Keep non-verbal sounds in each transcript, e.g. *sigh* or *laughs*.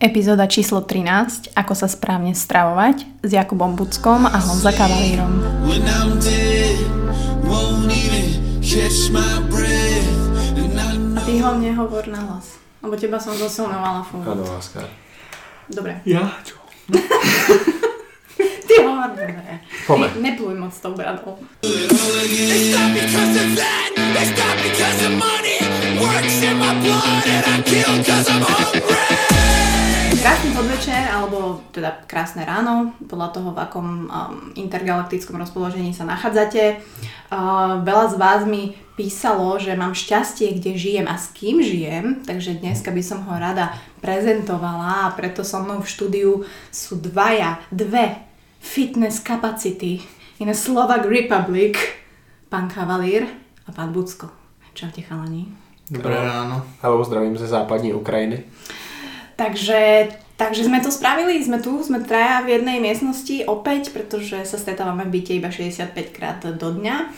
Epizóda číslo 13, ako sa správne stravovať s Jakubom Buckom a Honza Kavalírom. A ty ho nehovor na hlas, lebo teba som zosilnovala fungovať. Áno, láska. Dobre. Ja? Čo? *laughs* Ty hovor, dobre. Pome. Ne, nepluj moc tou bradou. It's not because of that, it's not because of money. Works in my blood and I kill cause I'm hungry. Krásny podvečer, alebo teda krásne ráno, podľa toho, v akom um, intergalaktickom rozpoložení sa nachádzate. Uh, veľa z vás mi písalo, že mám šťastie, kde žijem a s kým žijem, takže dneska by som ho rada prezentovala a preto so mnou v štúdiu sú dvaja, dve fitness kapacity in a Slovak Republic, pán Kavalír a pán Bucko. Čaute chalani. Dobré ráno. Halou, zdravím ze západní Ukrajiny. Takže, takže sme to spravili, sme tu, sme traja v jednej miestnosti opäť, pretože sa stretávame v byte iba 65 krát do dňa.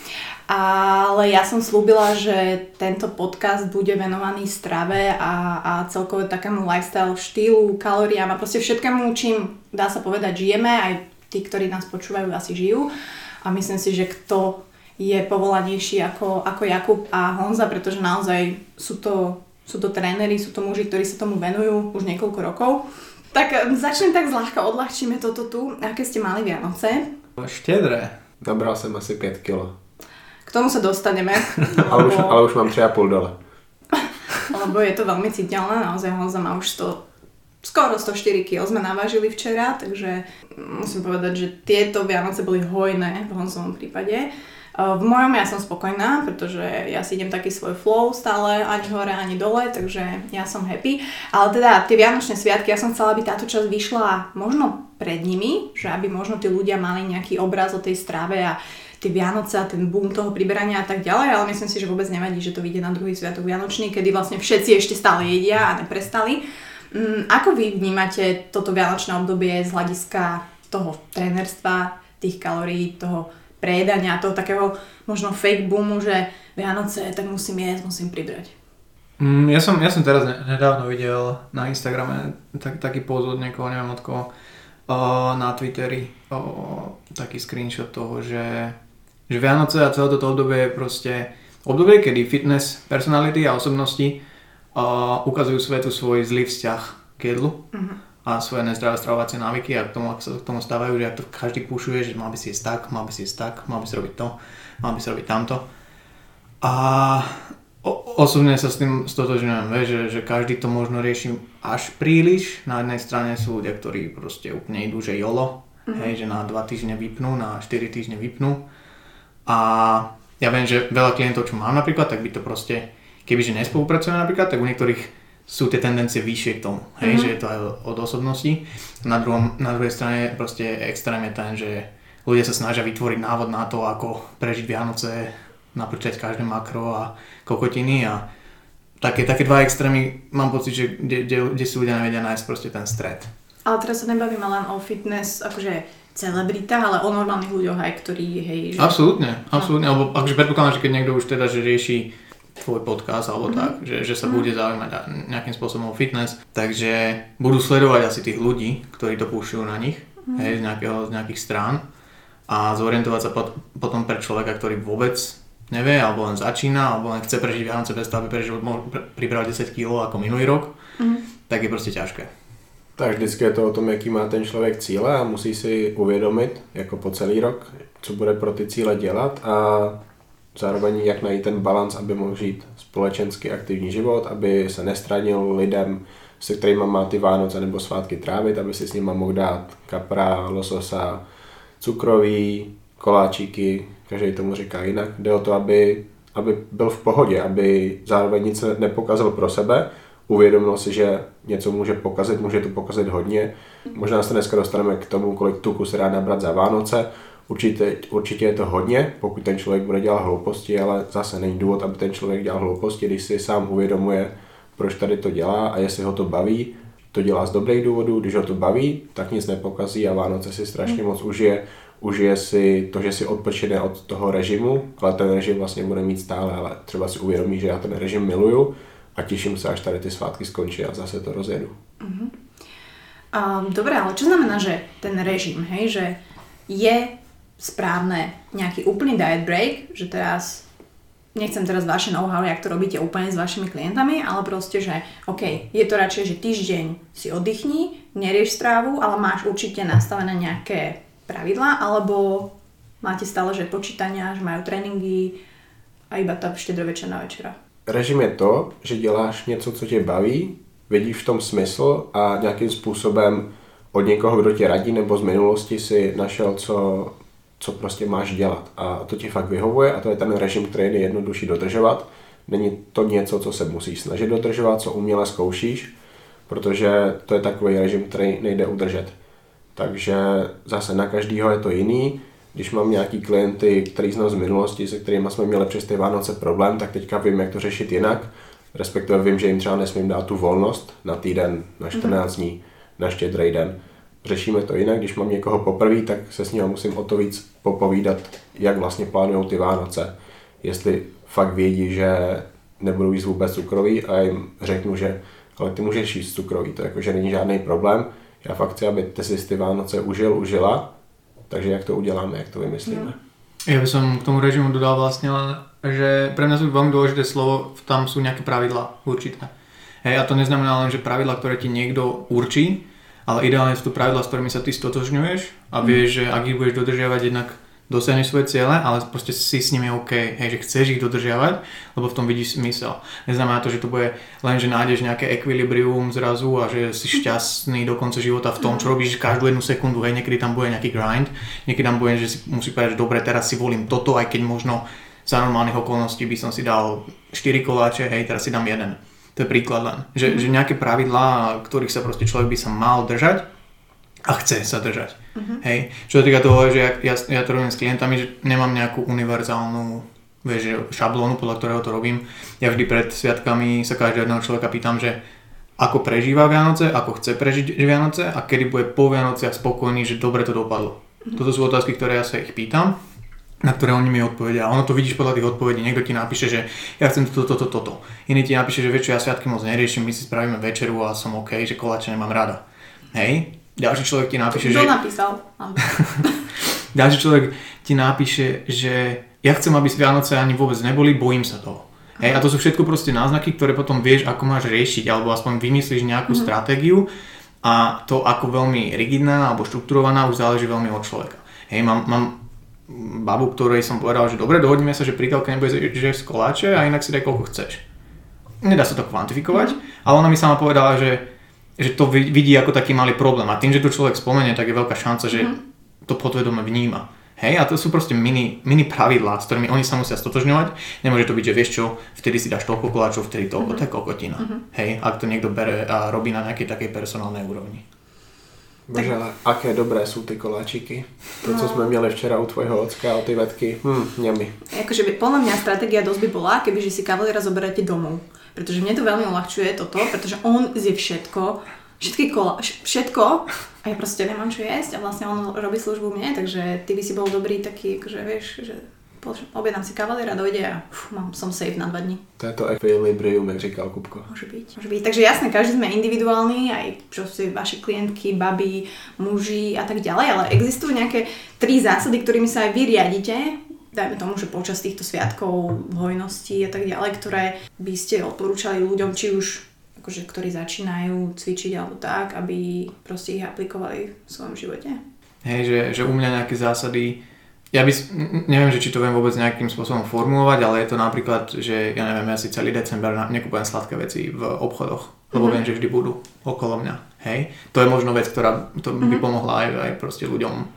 Ale ja som slúbila, že tento podcast bude venovaný strave a, a celkovo takému lifestyle štýlu, kalóriám a proste všetkému, čím dá sa povedať žijeme, aj tí, ktorí nás počúvajú, asi žijú. A myslím si, že kto je povolanejší ako, ako Jakub a Honza, pretože naozaj sú to sú to tréneri, sú to muži, ktorí sa tomu venujú už niekoľko rokov. Tak e, začnem tak zľahka, odľahčíme toto tu. Aké ste mali Vianoce? Štedré. Nabral jsem asi 5 kilo. K tomu sa dostaneme, *laughs* Ale už, lebo, ale už mám 3,5 dole. *laughs* lebo je to veľmi citeľné, naozaj Honza má už 100, skoro 104 kg sme navážili včera, takže musím povedať, že tieto Vianoce boli hojné v Honzovom prípade. V mojom ja som spokojná, pretože ja si idem taký svoj flow stále, ani hore, ani dole, takže ja som happy. Ale teda tie Vianočné sviatky, ja som chcela, aby táto časť vyšla možno pred nimi, že aby možno tí ľudia mali nejaký obraz o tej strave a tie Vianoce a ten boom toho priberania a tak ďalej, ale myslím si, že vôbec nevadí, že to vyjde na druhý sviatok Vianočný, kedy vlastne všetci ešte stále jedia a neprestali. Mm, ako vy vnímate toto Vianočné obdobie z hľadiska toho trénerstva, tých kalórií, toho prejedania, toho takého možno fake boomu, že Vianoce, tak musím jesť, musím pribrať. Mm, ja, som, ja som teraz ne- nedávno videl na Instagrame tak, taký post od niekoho, neviem od koho, na Twitteri, o, taký screenshot toho, že, že Vianoce a celé toto obdobie je proste obdobie, kedy fitness, personality a osobnosti o, ukazujú svetu svoj zlý vzťah k jedlu. A svoje nezdravé stravovacie návyky a k tomu, ako sa k tomu stávajú, že ak to každý pušuje, že mal by si jesť tak, mal by si jesť tak, mal by si robiť to, mal by si robiť tamto. A osobne sa s tým stotožňujem, že, že každý to možno rieši až príliš. Na jednej strane sú ľudia, ktorí proste úplne idú, že jolo, hej, že na 2 týždne vypnú, na 4 týždne vypnú. A ja viem, že veľa klientov, čo mám napríklad, tak by to proste, kebyže nespolupracujeme napríklad, tak u niektorých sú tie tendencie vyššie k tomu, hej, že je to aj od osobnosti. Na, druhom, na druhej strane proste extrém je ten, že ľudia sa snažia vytvoriť návod na to, ako prežiť Vianoce, napočítať každé makro a kokotiny a také, také dva extrémy mám pocit, že kde, kde, kde si ľudia nevedia nájsť proste ten stred. Ale teraz sa nebavíme len o fitness, akože celebrita, ale o normálnych ľuďoch aj, ktorí, hej, že... Absolútne, absolútne, alebo akože predpokladám, že keď niekto už teda, že rieši tvoj podcast alebo tak, že, že sa bude zaujímať nejakým spôsobom o fitness, takže budú sledovať asi tých ľudí, ktorí to púšťajú na nich, hej, z, nejakého, z nejakých strán. A zorientovať sa pot, potom pre človeka, ktorý vôbec nevie, alebo len začína, alebo len chce prežiť Vianoce bez toho, aby prežil, pribral 10 kg ako minulý rok, tak je proste ťažké. Tak vždycky je to o tom, jaký má ten člověk cíle a musí si uvědomit, jako po celý rok, co bude pro ty cíle dělat a zároveň jak najít ten balans, aby mohl žít společensky aktivní život, aby se nestranil lidem, se kterými má ty Vánoce nebo svátky trávit, aby si s nimi mohl dát kapra, lososa, cukroví, koláčíky, každý tomu říká jinak. Jde o to, aby, aby byl v pohodě, aby zároveň nic ne- nepokazil pro sebe, uvědomil si, že něco může pokazit, může to pokazit hodně. Možná se dneska dostaneme k tomu, kolik tuku se dá nabrat za Vánoce. Určitě, určitě je to hodně, pokud ten člověk bude dělat hlouposti, ale zase není důvod, aby ten člověk dělal hlouposti, když si sám uvědomuje, proč tady to dělá a jestli ho to baví, to dělá z dobrých důvodů, když ho to baví, tak nic nepokazí a Vánoce si strašně moc užije. Užije si to, že si odpočine od toho režimu, ale ten režim vlastně bude mít stále, ale třeba si uvědomí, že já ten režim miluju a těším se, až tady ty svátky skončí a zase to rozjedu. Um, dobre, ale čo znamená, že ten režim, hej, že je správne nejaký úplný diet break, že teraz nechcem teraz vaše know-how, jak to robíte úplne s vašimi klientami, ale proste, že OK, je to radšej, že týždeň si oddychni, nerieš strávu, ale máš určite nastavené nejaké pravidlá, alebo máte stále, že počítania, že majú tréninky a iba tá štedrovečerná večera. Režim je to, že děláš něco, co tě baví, vidíš v tom smysl a nějakým způsobem od někoho, kdo tě radí nebo z minulosti si našel, co, co prostě máš dělat. A to ti fakt vyhovuje a to je ten režim, který je nejjednodušší dodržovat. Není to něco, co se musíš snažit dodržovat, co uměle zkoušíš, protože to je takový režim, který nejde udržet. Takže zase na každýho je to jiný. Když mám nějaký klienty, který znám z minulosti, se kterými jsme měli přes ty Vánoce problém, tak teďka vím, jak to řešit jinak. Respektive vím, že jim třeba nesmím dát tu volnost na týden, na 14 dní, na štědrý den. Řešíme to jinak, když mám někoho poprvé, tak se s ním musím o to víc popovídat, jak vlastně plánují ty Vánoce. Jestli fakt vědí, že nebudou jíst vůbec cukroví a já jim řeknu, že ale ty můžeš jíst cukroví, to jako, že není žádný problém. Já fakt chci, aby ty si ty Vánoce užil, užila, takže jak to uděláme, jak to vymyslíme. Ja by som k tomu režimu dodal len, že pre mňa sú veľmi dôležité slovo, tam sú nejaké pravidlá určité. Hej, a to neznamená len, že pravidlá, ktoré ti niekto určí, ale ideálne sú to pravidlá, s ktorými sa ty stotožňuješ a vieš, že ak ich budeš dodržiavať, jednak dosiahneš svoje ciele, ale proste si s nimi OK, hej, že chceš ich dodržiavať, lebo v tom vidíš smysel. Neznamená to, že to bude len, že nájdeš nejaké ekvilibrium zrazu a že si šťastný do konca života v tom, čo robíš každú jednu sekundu, hej, niekedy tam bude nejaký grind, niekedy tam bude, že si musí povedať, že dobre, teraz si volím toto, aj keď možno za normálnych okolností by som si dal 4 koláče, hej, teraz si dám jeden. To je príklad len. Že, že nejaké pravidlá, ktorých sa proste človek by sa mal držať a chce sa držať. Hej. Čo sa týka toho, že ja, ja, ja to robím s klientami, že nemám nejakú univerzálnu vieš, šablónu, podľa ktorého to robím. Ja vždy pred sviatkami sa každého jedného človeka pýtam, že ako prežíva Vianoce, ako chce prežiť Vianoce a kedy bude po Vianociach spokojný, že dobre to dopadlo. Toto sú otázky, ktoré ja sa ich pýtam na ktoré oni mi odpovedia. A ono to vidíš podľa tých odpovedí. Niekto ti napíše, že ja chcem toto, toto, toto. Iný ti napíše, že čo, ja sviatky moc neriešim, my si spravíme večeru a som OK, že koláče nemám rada. Hej? Ďalší človek ti napíše, Kto že... napísal? *laughs* Ďalší človek ti napíše, že ja chcem, aby Vianoce ani vôbec neboli, bojím sa toho. Hej, a to sú všetko proste náznaky, ktoré potom vieš, ako máš riešiť, alebo aspoň vymyslíš nejakú mm-hmm. stratégiu a to, ako veľmi rigidná alebo štrukturovaná, už záleží veľmi od človeka. Hej, mám, mám babu, ktorej som povedal, že dobre, dohodneme sa, že pri telke nebude že z koláče a inak si daj koľko chceš. Nedá sa to kvantifikovať, mm-hmm. ale ona mi sama povedala, že, že to vi- vidí ako taký malý problém a tým, že to človek spomenie, tak je veľká šanca, že mm-hmm. to podvedome vníma. Hej, a to sú proste mini, mini pravidlá, s ktorými oni sa musia stotožňovať. Nemôže to byť, že vieš čo, vtedy si dáš toľko koláčov, vtedy toľko, to je kokotina. Hej, ak to niekto bere a robí na nejakej takej personálnej úrovni. Bože, ale aké dobré sú ty koláčiky. To, co jsme měli včera u tvojho ocka, o ty vetky. Hm, mňami. Akože podľa mňa stratégia dosť by bola, kebyže si kavaliera zoberáte domov. Pretože mne to veľmi uľahčuje toto, pretože on zje všetko, všetky kola, vš- všetko a ja proste nemám čo jesť a vlastne on robí službu mne, takže ty by si bol dobrý taký, akože vieš, že objednám si kavaliera, dojde a uf, mám, som safe na dva dní. To je to equilibrium, jak říkal Kupko. Môže byť. Môže byť. Takže jasné, každý sme individuálni, aj proste vaše klientky, baby, muži a tak ďalej, ale existujú nejaké tri zásady, ktorými sa aj vy riadite, dajme tomu, že počas týchto sviatkov, hojnosti a tak ďalej, ktoré by ste odporúčali ľuďom, či už akože, ktorí začínajú cvičiť alebo tak, aby proste ich aplikovali v svojom živote. Hej, že, že u mňa nejaké zásady, ja by, neviem, že či to viem vôbec nejakým spôsobom formulovať, ale je to napríklad, že ja neviem, ja si celý december nekupujem sladké veci v obchodoch, lebo viem, že vždy budú okolo mňa. Hej, to je možno vec, ktorá to by pomohla aj, aj proste ľuďom,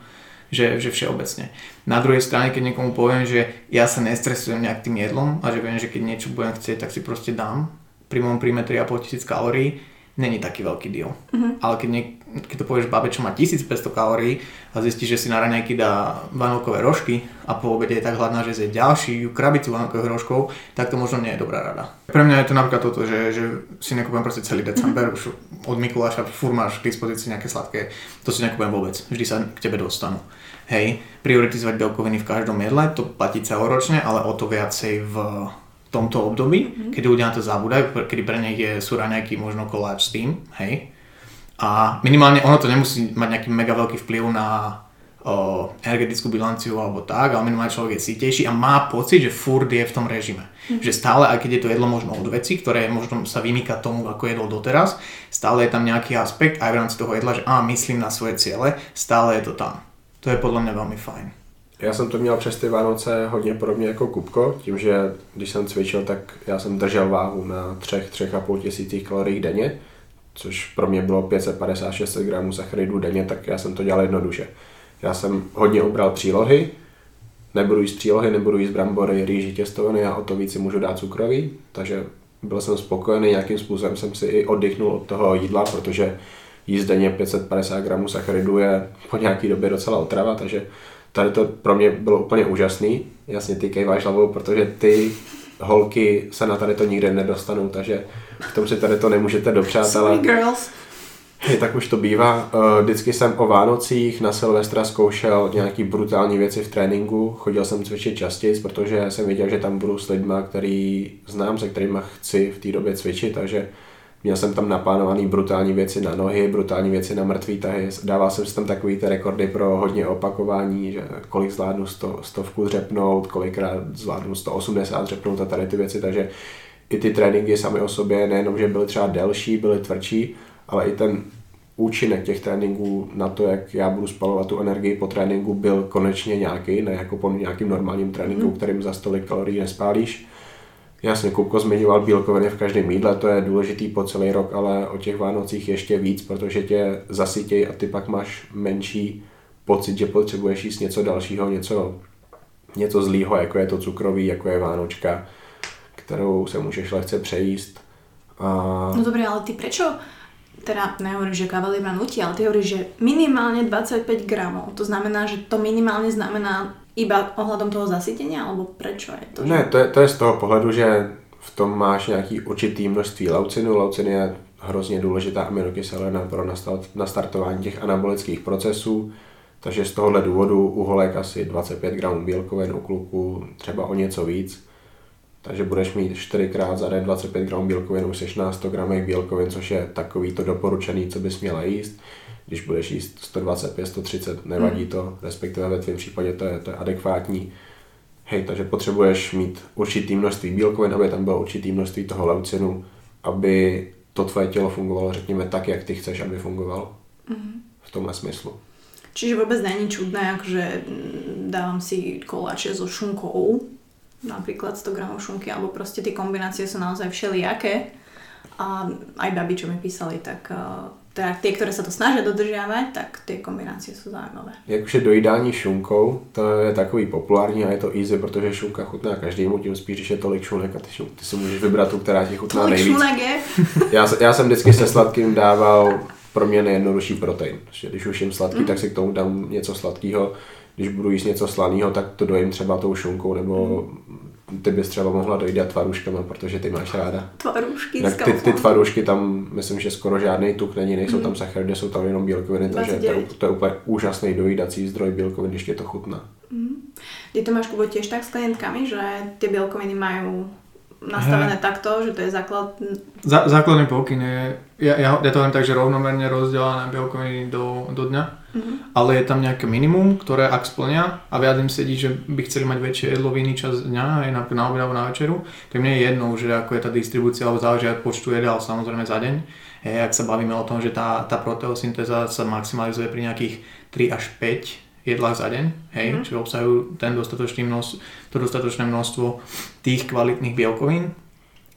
že, že všeobecne. Na druhej strane, keď niekomu poviem, že ja sa nestresujem nejak tým jedlom a že viem, že keď niečo budem chcieť, tak si proste dám, pri mojom príjme 3,5 tisíc kalórií, není taký veľký deal. Ale keď, niek- keď to povieš babe, čo má 1500 kalórií a zistí, že si na raňajky dá vanilkové rožky a po obede je tak hladná, že zje ďalšiu krabicu vanilkových rožkov, tak to možno nie je dobrá rada. Pre mňa je to napríklad toto, že, že si nekúpem proste celý december, už od Mikuláša fur máš k dispozícii nejaké sladké, to si nekúpem vôbec, vždy sa k tebe dostanú. Hej, prioritizovať bielkoviny v každom jedle, to platí celoročne, ale o to viacej v tomto období, kedy ľudia na to zabúdajú, kedy pre nich je sú raňajky možno koláč s tým, hej. A minimálne ono to nemusí mať nejaký mega veľký vplyv na o, energetickú bilanciu alebo tak, ale minimálne človek je sítejší a má pocit, že furt je v tom režime. Mm. Že stále, aj keď je to jedlo možno od veci, ktoré možno sa vymýka tomu, ako jedlo doteraz, stále je tam nejaký aspekt aj v rámci toho jedla, že á, myslím na svoje ciele, stále je to tam. To je podľa mňa veľmi fajn. Já jsem to měl přes ty Vánoce hodně podobně jako Kupko, tím, že když jsem cvičil, tak já jsem držel váhu na 3-3,5 tisících kalorií denně, což pro mě bylo 550-600 gramů sacharidů denně, tak já jsem to dělal jednoduše. Já jsem hodně ubral přílohy, nebudu jíst přílohy, nebudu jíst brambory, rýži, těstoviny a o to víc si můžu dát cukroví, takže byl jsem spokojený, nějakým způsobem jsem si i oddychnul od toho jídla, protože jíst denně 550 gramů sacharidů je po nějaký době docela otrava, takže tady to pro mě bylo úplně úžasný. Jasně, ty kejváš hlavou, protože ty holky se na tady to nikde nedostanou, takže k tomu si tady to nemůžete dopřát, Sorry ale girls. tak už to bývá. Eh, Vždycky jsem o Vánocích na Silvestra zkoušel nějaký brutální věci v tréninku. Chodil jsem cvičit častěji, protože jsem věděl, že tam budu s lidma, který znám, se kterými chci v té době cvičit, takže Měl jsem tam naplánovaný brutální věci na nohy, brutální věci na mrtvý tahy. Dával jsem si tam takový ty rekordy pro hodně opakování, že kolik zvládnu 100, stovku dřepnout, kolikrát zvládnu 180 dřepnout a tady ty věci, takže i ty tréninky sami o sobě nejenom, že byly třeba delší, byly tvrdší, ale i ten účinek těch tréninků na to, jak já budu spalovat tu energii po tréninku, byl konečně nějaký, ne jako po nějakým normálním tréninku, kterým za stolik kalorií nespálíš. Jasně, Kupko zmiňoval bílkoviny v každém jídle, to je důležitý po celý rok, ale o těch Vánocích ještě víc, protože tě zasytěj a ty pak máš menší pocit, že potřebuješ jíst něco dalšího, něco, něco zlýho, jako je to cukroví, jako je Vánočka, kterou se můžeš lehce přejíst. A No dobre, ale ty prečo, teda nehovorím, že kavalír ma nutí, ale ty hovoríš, že minimálne 25 gramov. To znamená, že to minimálne znamená iba ohľadom toho zasytenia, alebo prečo je to? Ne, to je, to je z toho pohledu, že v tom máš nějaký určitý množství laucinu. Laucin je hrozně důležitá aminokyselina pro nastart, nastartování těch anabolických procesů. Takže z tohohle důvodu u holek asi 25 gramů bílkovin, u kluků třeba o něco víc. Takže budeš mít 4 krát za den 25 gramů bílkovin, už jsi na 100 gramech bílkovin, což je takový to doporučený, co bys měla jíst. Když budeš jíst 125, 130, nevadí to, respektive ve tvém případě to je, to je adekvátní. Hej, takže potřebuješ mít určitý množství bílkovin, aby tam bylo určitý množství toho leucinu, aby to tvoje tělo fungovalo, řekněme, tak, jak ty chceš, aby fungovalo. V tomhle smyslu. Čiže vôbec není čudné, akože mm, dávam si koláče so šunkou, napríklad 100 gramov šunky, alebo proste tie kombinácie sú naozaj všelijaké. A aj babi, čo mi písali, tak uh, teda tie, ktoré sa to snažia dodržiavať, tak tie kombinácie sú zaujímavé. Jak už je dojídání šunkou, to je takový populární a je to easy, protože šunka chutná každému, tím spíš, když je tolik šunek a ty, šun, ty si můžeš vybrat tu, která ti chutná Tolik nejvíc. šunek je. *laughs* Já, já jsem vždycky se sladkým dával pro mě nejjednodušší protein. Že když už jim sladký, tak si k tomu dám něco sladkého. Když budu jíst něco slaného, tak to dojím třeba tou šunkou, nebo ty bys třeba mohla dojídat tvaruškama, protože ty máš ráda. Tvarúšky Tak ty, ty tvarušky tam, myslím, že skoro žádný tuk není, nejsou tam sacharidy, jsou tam jenom bílkoviny, takže to, je- 29. to je úplně úžasný dojídací zdroj bílkovin, když tě to chutná. Ty to máš Kubo tiež tak s klientkami, že tie bielkoviny majú nastavené takto, že to je základ... Zá, základný pokyn je, ja, ja, ja to len tak, že rovnomerne rozdelené bielkoviny do, do dňa, ale je tam nejaké minimum, ktoré ak splnia a viac im sedí, že by chceli mať väčšie jedlo v iný čas dňa, aj na, na obed alebo na večeru, tak mne je jedno, že ako je tá distribúcia, alebo záleží od počtu jedál samozrejme za deň. Je, ak sa bavíme o tom, že tá, tá proteosyntéza sa maximalizuje pri nejakých 3 až 5 jedlách za deň, hej, mm. čiže obsahujú ten dostatočný množstvo, to dostatočné množstvo tých kvalitných bielkovín,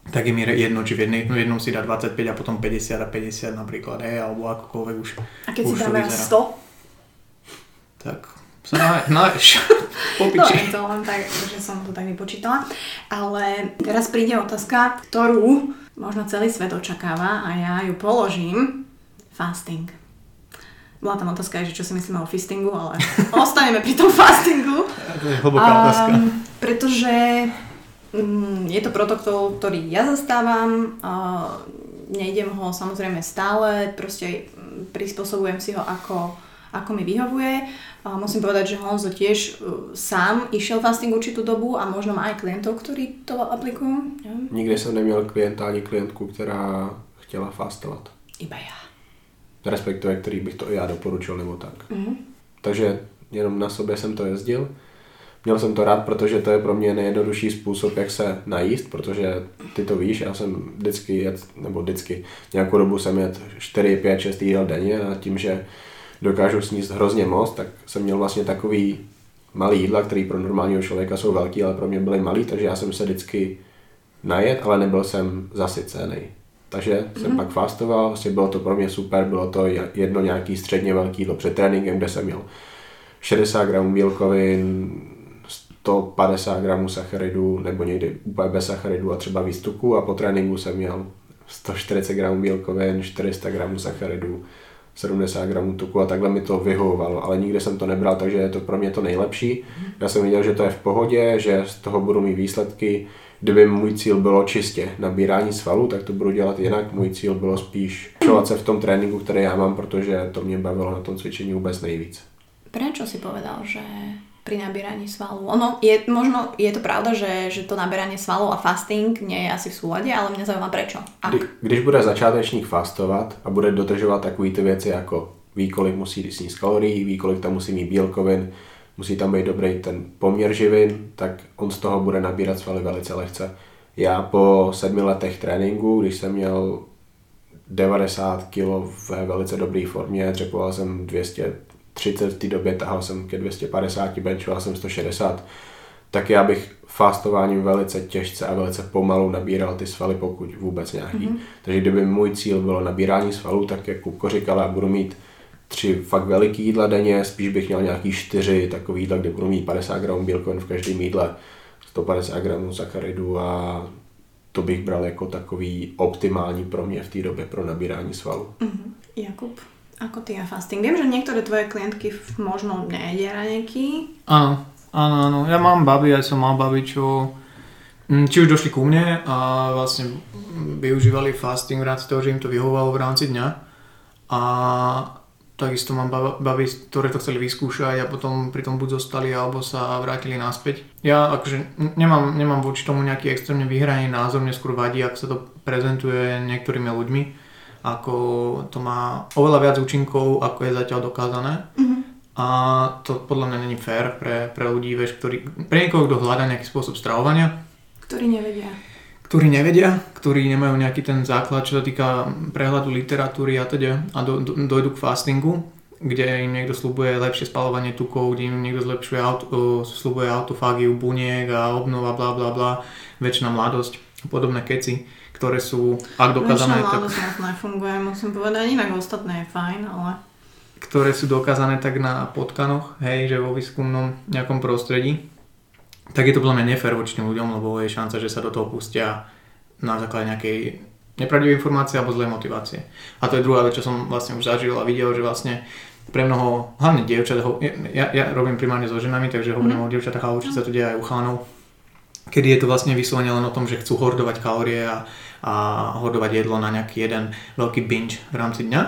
tak je mi jedno, či v jednej, no jednom si dá 25 a potom 50 a 50 napríklad, hej, alebo akokoľvek už, A keď si už to dáme vyzerá. 100, Tak sa nájš, *laughs* No, je to len tak, že som to tak vypočítala. Ale teraz príde otázka, ktorú možno celý svet očakáva a ja ju položím. Fasting. Bola tam otázka aj, že čo si myslíme o fistingu, ale *laughs* ostaneme pri tom fastingu. To je hlboká otázka. Um, pretože mm, je to protokol, ktorý ja zastávam. Uh, nejdem ho samozrejme stále, proste prispôsobujem si ho ako, ako mi vyhovuje. A musím povedať, že Honzo tiež uh, sám išiel fasting určitú dobu a možno má aj klientov, ktorí to aplikujú. Nikdy jsem neměl klienta ani klientku, která chtěla fastovat. Iba ja. Respektive který bych to i já doporučil nebo tak. Mhm. Takže jenom na sobě jsem to jezdil. Měl jsem to rád, protože to je pro mě nejjednodušší způsob, jak se najíst, protože ty to víš, já jsem vždycky jet, nebo vždycky, nějakou dobu jsem jet 4, 5, 6 jídel denně a tím, že dokážu sníst hrozně moc, tak jsem měl vlastně takový malý jídla, který pro normálního člověka jsou velký, ale pro mě byly malý, takže já jsem se vždycky najet, ale nebyl jsem zasycený. Takže jsem pak fastoval, vlastně bylo to pro mě super, bylo to jedno nějaký středně velký jídlo před tréninkem, kde jsem měl 60 gramů bílkovin, 150 gramů sacharidů, nebo někdy úplně bez sacharidů a třeba víc tuku a po tréninku jsem měl 140 gramů bílkovin, 400 gramů sacharidů, 70 gramů tuku a takhle mi to vyhovovalo, ale nikdy jsem to nebral, takže je to pro mě to nejlepší. Já jsem viděl, že to je v pohodě, že z toho budu mít výsledky. Kdyby můj cíl bylo čistě nabírání svalů, tak to budu dělat jinak. Můj cíl bylo spíš čovat se v tom tréninku, který já mám, protože to mě bavilo na tom cvičení vůbec nejvíc. Prečo si povedal, že pri nabíraní svalov? Ono, je, možno je to pravda, že, že to nabíranie svalov a fasting nie je asi v súlade, ale mňa zaujíma prečo. Ak? Kdy, když bude začátečník fastovat a bude dodržovat takové ty věci jako ví, kolik musí sníst kalorií, ví, kolik tam musí mít bílkovin, musí tam být dobrý ten poměr živin, tak on z toho bude nabírat svaly velice lehce. Já po sedmi letech tréninku, když jsem měl 90 kg ve velice dobré formě, dřepoval jsem 230 v té době, tahal jsem ke 250, benchoval jsem 160, tak já bych fastováním velice těžce a velice pomalu nabíral ty svaly, pokud vůbec nějaký. Mm-hmm. Takže kdyby můj cíl bylo nabírání svalů, tak jak Kupko říkala, budu mít tři fakt veliký jídla denně, spíš bych měl nějaký čtyři takový jídla, kde budu mít 50 gramů bílkovin v každém jídle, 150 gramů sacharidů a to bych bral jako takový optimální pro mě v té době pro nabírání svalů. Mhm. Jakub, ako ty a fasting? Viem, že niektoré tvoje klientky možno nejedia raňajky. Áno, áno, áno. Ja mám baby, aj som mal baby, čo mm, či už došli ku mne a vlastne využívali fasting v rámci toho, že im to vyhovovalo v rámci dňa. A takisto mám bab- baby, ktoré to chceli vyskúšať a potom pri tom buď zostali alebo sa vrátili naspäť. Ja akože nemám, nemám voči tomu nejaký extrémne vyhraný názor, mne skôr vadí, ak sa to prezentuje niektorými ľuďmi, ako to má oveľa viac účinkov, ako je zatiaľ dokázané. A to podľa mňa není fér pre, pre ľudí, vieš, ktorí, pre niekoho, kto hľadá nejaký spôsob stravovania, Ktorí nevedia. Ktorí nevedia, ktorí nemajú nejaký ten základ, čo sa týka prehľadu literatúry a teda a do, do, dojdu k fastingu, kde im niekto slúbuje lepšie spalovanie tukov, kde im niekto zlepšuje auto, slúbuje autofágiu buniek a obnova bla bla bla, väčšina mladosť, podobné keci, ktoré sú, ak dokázané, Väčšina tak, mladosť moc nefunguje, musím povedať. Inak ostatné je fajn, ale... ktoré sú dokázané tak na potkanoch, hej, že vo výskumnom nejakom prostredí, tak je to podľa mňa nefér voči tým ľuďom, lebo je šanca, že sa do toho pustia na základe nejakej nepravdivej informácie alebo zlej motivácie. A to je druhá vec, čo som vlastne už zažil a videl, že vlastne pre mnoho, hlavne dievčat, ja, ja robím primárne so ženami, takže hovorím o dievčatách, ale určite sa to deje aj u chalanov, kedy je to vlastne vyslovene len o tom, že chcú hordovať kalórie a, a hordovať jedlo na nejaký jeden veľký binge v rámci dňa,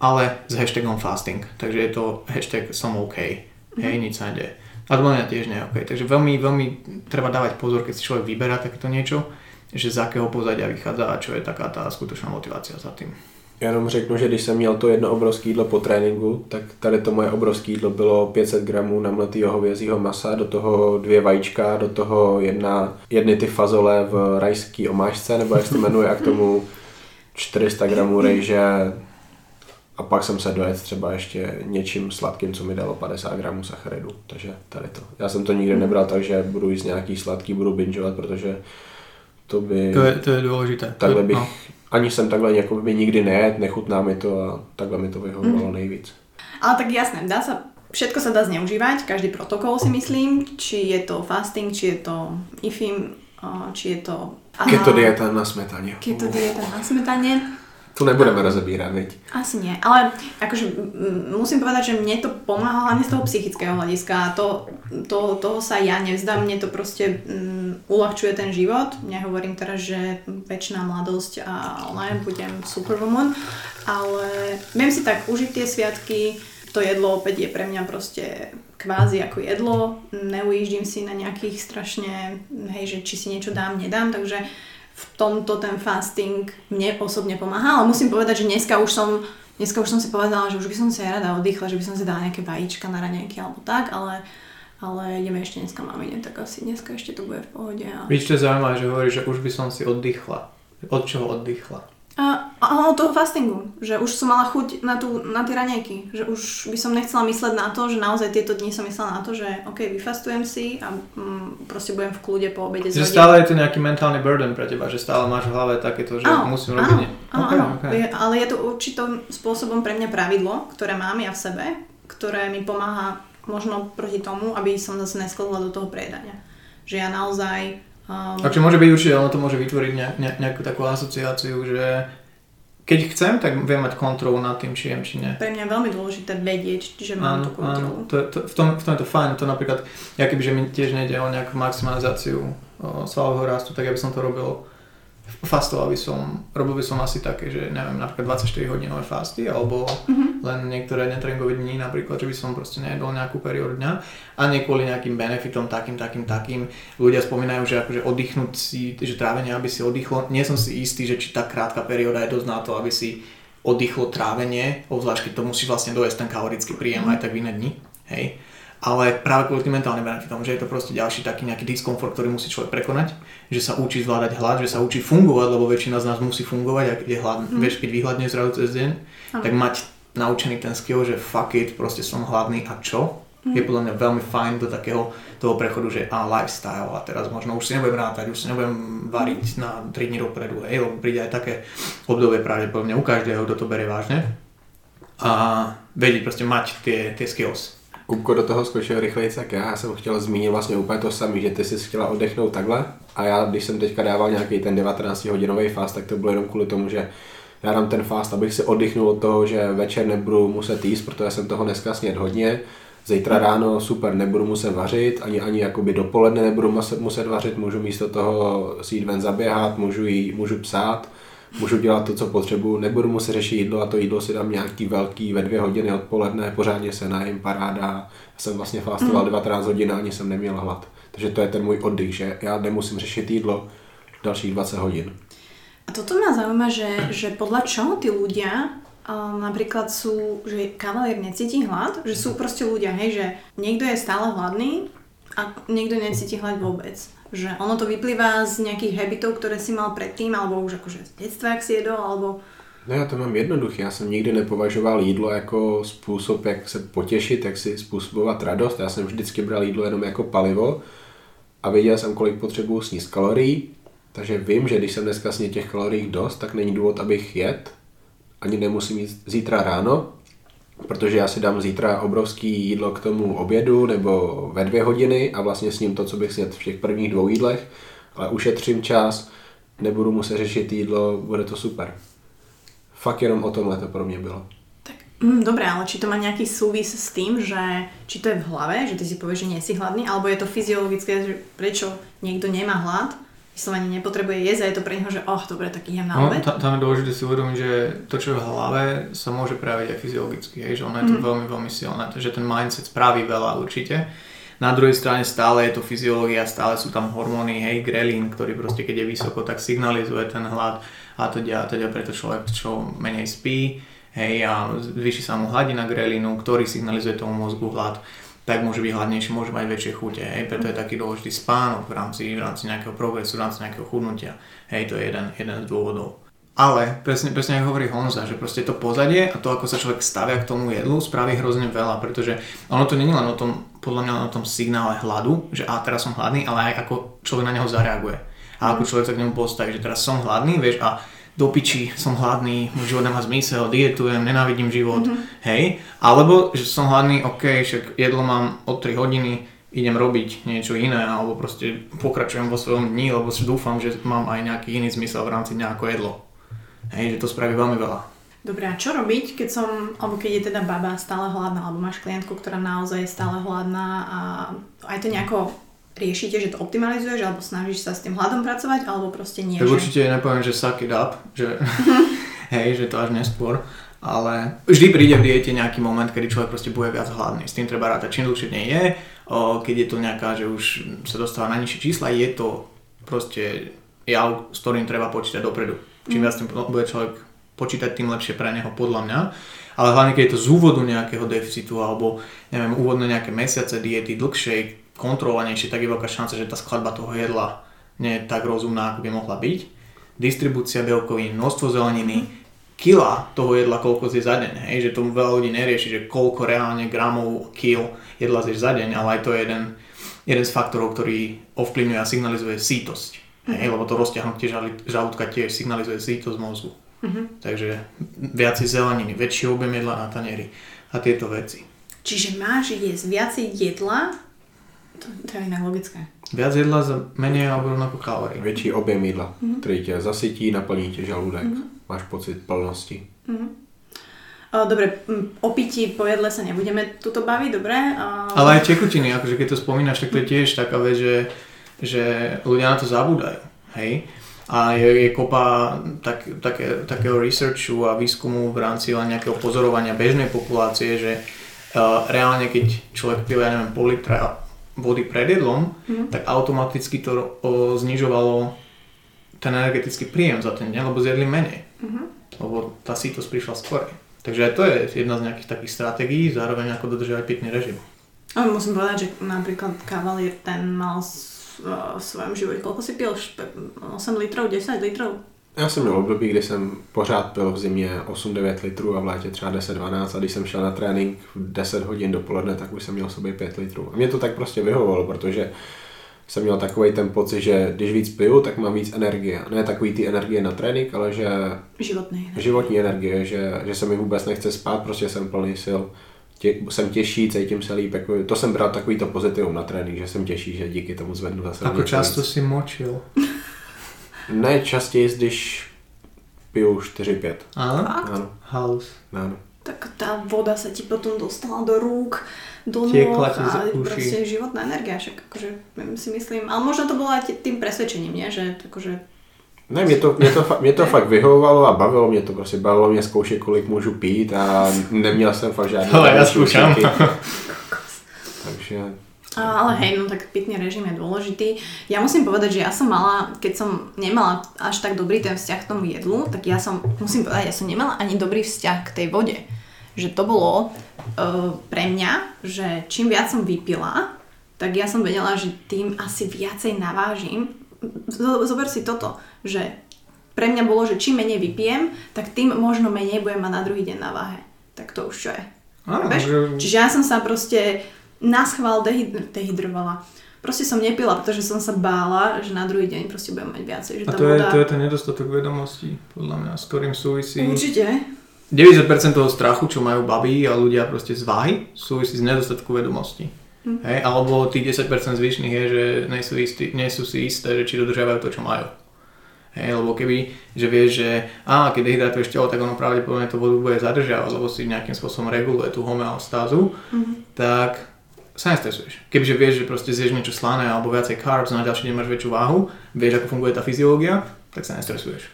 ale s hashtagom fasting. Takže je to hashtag som OK. Hej, nič sa nedeje. A mňa tiež nie je OK. Takže veľmi, veľmi treba dávať pozor, keď si človek vyberá takéto niečo, že z akého pozadia vychádza a čo je taká tá skutočná motivácia za tým. Já jenom řeknu, že když jsem měl to jedno obrovské jídlo po tréninku, tak tady to moje obrovské jídlo bylo 500 gramů namletého hovězího masa, do toho dvě vajíčka, do toho jedna, jedny ty fazole v rajský omáčce, nebo jak se to jmenuje, a k tomu 400 gramů rejže a pak jsem se dojet třeba ještě něčím sladkým, co mi dalo 50 gramů sacharidu, takže tady to. Já jsem to nikdy nebral tak, že budu jíst nějaký sladký, budu bingeovat, protože to by... To je, to je dôležité. Takhle bych, No. ani jsem takhle jako by nikdy nejet, nechutná mi to a takhle mi to vyhovovalo nejvíc. Ale tak jasné, dá sa, všetko sa dá zneužívať, každý protokol si myslím, či je to fasting, či je to IFIM, či je to... Keto dieta na smetaně. Keto dieta na smetane. Tu nebudeme rozebírat, viď? Asi nie, ale akože musím povedať, že mne to pomáha hlavne z toho psychického hľadiska a to, to, toho sa ja nevzdám, mne to proste um, uľahčuje ten život. Nehovorím teraz, že väčšiná mladosť a ne, budem superwoman, ale viem si tak užiť tie sviatky, to jedlo opäť je pre mňa proste kvázi ako jedlo, neujíždím si na nejakých strašne, hej, že či si niečo dám, nedám, takže v tomto ten fasting mne osobne pomáha, ale musím povedať, že dneska už som dneska už som si povedala, že už by som si aj rada oddychla, že by som si dala nejaké vajíčka na raňajky alebo tak, ale, ale ideme ešte dneska mamine, tak asi dneska ešte to bude v pohode. A... Víš, čo zaujímavé, že hovoríš, že už by som si oddychla. Od čoho oddychla? A, od toho fastingu, že už som mala chuť na, tú, na tie raňajky, že už by som nechcela mysleť na to, že naozaj tieto dni som myslela na to, že ok, vyfastujem si a mm, proste budem v kľude po obede Že stále je to nejaký mentálny burden pre teba, že stále máš v hlave takéto, že Áno, musím áno, robiť... ne- áno, Ok, áno. ok. Je, ale je to určitým spôsobom pre mňa pravidlo, ktoré mám ja v sebe, ktoré mi pomáha možno proti tomu, aby som zase neskladla do toho prejedania. Že ja naozaj... Um, Takže môže byť určite, ono to môže vytvoriť ne, ne, nejakú takú asociáciu, že keď chcem, tak viem mať kontrolu nad tým, či jem, či nie. pre mňa je veľmi dôležité vedieť, že mám Áno, tú kontrolu. áno. To, to, v, tom, v tom je to fajn, to napríklad, ja kebyže mi tiež nejde o nejakú maximalizáciu o, svalového rastu, tak ja by som to robil, fastoval by som, robil by som asi také, že neviem, napríklad 24 hodinové fasty, alebo Mhm. len niektoré netréningové dní, napríklad, že by som proste nejedol nejakú periódu dňa a nie kvôli nejakým benefitom takým, takým, takým. Ľudia spomínajú, že akože oddychnúť si, že trávenie, aby si oddychlo. Nie som si istý, že či tá krátka perióda je dosť na to, aby si oddychlo trávenie, obzvlášť keď to musíš vlastne dojesť ten kalorický príjem aj tak v iné dni. Hej. Ale práve kvôli tým mentálnym benefitom, že je to proste ďalší taký nejaký diskomfort, ktorý musí človek prekonať, že sa učí zvládať hlad, že sa učí fungovať, lebo väčšina z nás musí fungovať, ak je hlad, mm. vieš, keď vyhľadne zrazu cez deň, tak mať naučený ten skill, že fuck it, proste som hladný a čo? Je podľa mňa veľmi fajn do takého toho prechodu, že a lifestyle a teraz možno už si nebudem rátať, už si nebudem variť na 3 dní dopredu, hej, lebo príde aj také obdobie pravdepodobne u každého, kto to berie vážne a vedieť proste mať tie, tie skills. Kupko do toho skočil rychleji jak já. Já jsem chtěl zmínit vlastně úplně to samé, že ty jsi chtěla oddechnout takhle. A já, když jsem teďka dával nějaký ten 19 hodinový fast, tak to bylo jenom kvůli tomu, že já dám ten fast, abych si oddechnul od toho, že večer nebudu muset jíst, protože jsem toho dneska snět hodně. Zítra ráno super, nebudu muset vařit, ani, ani jakoby dopoledne nebudu muset, muset vařit, můžu místo toho si jít ven zaběhat, můžu, jí, můžu psát, můžu dělat to, co potřebuju, nebudu muset řešit jídlo a to jídlo si dám nějaký velký ve dvě hodiny odpoledne, pořádně se najím, paráda. Já jsem vlastně fastoval 19 hodin a ani jsem neměl hlad. Takže to je ten můj oddych, že já nemusím řešit jídlo dalších 20 hodin. A toto ma zaujíma, že, že podľa čoho tí ľudia a napríklad sú, že kavalier necíti hlad, že sú proste ľudia, hej, že niekto je stále hladný a niekto necíti hlad vôbec. Že ono to vyplýva z nejakých habitov, ktoré si mal predtým, alebo už akože z detstva, ak si jedol, alebo... No já to mám jednoduché, já jsem nikdy nepovažoval jídlo jako způsob, jak se potěšit, jak si způsobovat radost. Já jsem vždycky bral jídlo jenom jako palivo a věděl jsem, kolik potřebuju sníst kalorií, takže vím, že když jsem dneska sněl těch kalorií dost, tak není důvod, abych jet. Ani nemusím jít zítra ráno, protože já si dám zítra obrovský jídlo k tomu obědu nebo ve dvě hodiny a vlastně s ním to, co bych sněl v těch prvních dvou jídlech, ale ušetřím čas, nebudu muset řešit jídlo, bude to super. Fakt jenom o tomhle to pro mě bylo. Mm, dobre, ale či to má nejaký súvis s tým, že či to je v hlave, že ty si povieš, že nie si hladný, alebo je to fyziologické, že prečo niekto nemá hlad, vyslovene nepotrebuje jesť a je to pre neho, že oh, dobre, tak idem na No, obed. ta- tam je dôležité si uvedomiť, že to, čo je v hlave, sa môže prejaviť aj fyziologicky, hej, že ono je to veľmi, veľmi silné, takže ten mindset spraví veľa určite. Na druhej strane stále je to fyziológia, stále sú tam hormóny, hej, grelín, ktorý proste keď je vysoko, tak signalizuje ten hlad a teda, teda preto človek čo menej spí, hej, a zvýši sa mu hladina grelínu, ktorý signalizuje tomu mozgu hlad tak môže byť hladnejší, môže mať väčšie chute, hej, preto je taký dôležitý spánok v rámci, v rámci nejakého progresu, v rámci nejakého chudnutia, hej, to je jeden, jeden z dôvodov. Ale presne, presne ako hovorí Honza, že proste to pozadie a to, ako sa človek stavia k tomu jedlu, spraví hrozne veľa, pretože ono to je len o tom, podľa mňa len o tom signále hladu, že a teraz som hladný, ale aj ako človek na neho zareaguje. A ako človek sa k nemu postaví, že teraz som hladný, vieš, a do piči, som hladný, môj život nemá zmysel, dietujem, nenávidím život, mm-hmm. hej. Alebo, že som hladný, ok, však jedlo mám od 3 hodiny, idem robiť niečo iné, alebo proste pokračujem vo svojom dni, lebo dúfam, že mám aj nejaký iný zmysel v rámci dňa ako jedlo. Hej, že to spraví veľmi veľa. Dobre, a čo robiť, keď som, alebo keď je teda baba stále hladná, alebo máš klientku, ktorá naozaj je stále hladná a aj to nejako riešite, že to optimalizuješ, alebo snažíš sa s tým hladom pracovať, alebo proste nie, Tak že... určite nepoviem, že suck it up, že *laughs* hej, že to až neskôr, ale vždy príde v diete nejaký moment, kedy človek proste bude viac hladný. S tým treba rátať, čím dlhšie nie je, keď je to nejaká, že už sa dostáva na nižšie čísla, je to proste jav, s ktorým treba počítať dopredu. Čím viac tým bude človek počítať, tým lepšie pre neho, podľa mňa. Ale hlavne, keď je to z úvodu nejakého deficitu, alebo neviem, úvodné nejaké mesiace diety, dlhšej, kontrolovanejšie, tak je veľká šanca, že tá skladba toho jedla nie je tak rozumná, ako by mohla byť. Distribúcia bielkovín, množstvo zeleniny, kila toho jedla, koľko zje za deň. Hej, že tomu veľa ľudí nerieši, že koľko reálne gramov, kil jedla zješ za deň, ale aj to je jeden, jeden z faktorov, ktorý ovplyvňuje a signalizuje sítosť. Hej, lebo to rozťahnutie žalúdka tiež signalizuje sítosť mozgu. Takže viacej zeleniny, väčší objem jedla na tanieri a tieto veci. Čiže máš jesť viacej jedla, to, to je inak logické. Viac jedla za menej alebo rovnako kalórií. Větší objem jídla, který tě zasytí, naplní tě žaludek. Máš pocit plnosti. O, Dobre, o pití po jedle sa nebudeme tuto baviť, dobre? A... Ale aj tekutiny, akože keď to spomínaš, tak to je tiež taká vec, že, že ľudia na to zabúdajú. Hej? A je, je kopa tak, také, takého researchu a výskumu v rámci len nejakého pozorovania bežnej populácie, že uh, reálne keď človek pil, ja neviem, pol litra vody pred jedlom, tak automaticky to uh, znižovalo ten energetický príjem za ten deň, lebo zjedli menej. Lebo tá sítosť prišla skôr. Takže aj to je jedna z nejakých takých stratégií, zároveň ako dodržiavať pitný režim. Ale musím povedať, že napríklad Cavalier ten mal v svojom živote, koľko si pil? Špe- 8 litrov, 10 litrov? Já jsem měl období, kdy jsem pořád pil v zimě 8-9 litrů a v létě třeba 10-12 a když jsem šel na trénink v 10 hodin dopoledne, tak už jsem měl v sobě 5 litrů. A mě to tak prostě vyhovovalo, protože jsem měl takový ten pocit, že když víc piju, tak mám víc energie. Ne takový ty energie na trénink, ale že Životnej. životní energie, že, že se mi vůbec nechce spát, prostě jsem plný sil. Tě, jsem těžší, cítím se líp, jako, to jsem bral takový to pozitivum na trénink, že jsem těžší, že díky tomu zvednu zase Ako často si močil? Ne, častěji, když piju 4-5. Áno? Áno, Halus. áno. Tak tá voda sa ti potom dostala do rúk, do nôh a proste životná energia, však akože si myslím, ale možno to bolo aj tým presvedčením, nie? že akože Ne, mě to, mě to, mě to fakt vyhovovalo a bavilo mě to, prostě bavilo mě zkoušet, kolik můžu pít a neměl jsem fakt žádné Ale skúšam. účinky. *laughs* Takže ale hej, no tak pitný režim je dôležitý. Ja musím povedať, že ja som mala, keď som nemala až tak dobrý ten vzťah k tomu jedlu, tak ja som, musím povedať, ja som nemala ani dobrý vzťah k tej vode. Že to bolo uh, pre mňa, že čím viac som vypila, tak ja som vedela, že tým asi viacej navážim. Zober si toto, že pre mňa bolo, že čím menej vypijem, tak tým možno menej budem mať na druhý deň na váhe. Tak to už čo je. Áno, že- Čiže ja som sa proste na schvál dehyd- dehydrovala. Proste som nepila, pretože som sa bála, že na druhý deň proste budem mať viacej. Že A to je, voda... to je ten nedostatok vedomostí, podľa mňa, s ktorým súvisí... Určite. 90% toho strachu, čo majú baby a ľudia proste z váhy, súvisí s nedostatku vedomostí. Hej, alebo tých 10% zvyšných je, že nie sú, istí, nie sú si isté, že či dodržiavajú to, čo majú. Hej, lebo keby, že vieš, že á, keď dehydratuješ telo, tak ono pravdepodobne tú vodu bude zadržiavať, lebo si nejakým spôsobom reguluje tú homeostázu, tak sa nestresuješ. Kebyže vieš, že proste zješ niečo slané alebo viacej carbs, na ďalší deň máš väčšiu váhu, vieš, ako funguje tá fyziológia, tak sa nestresuješ.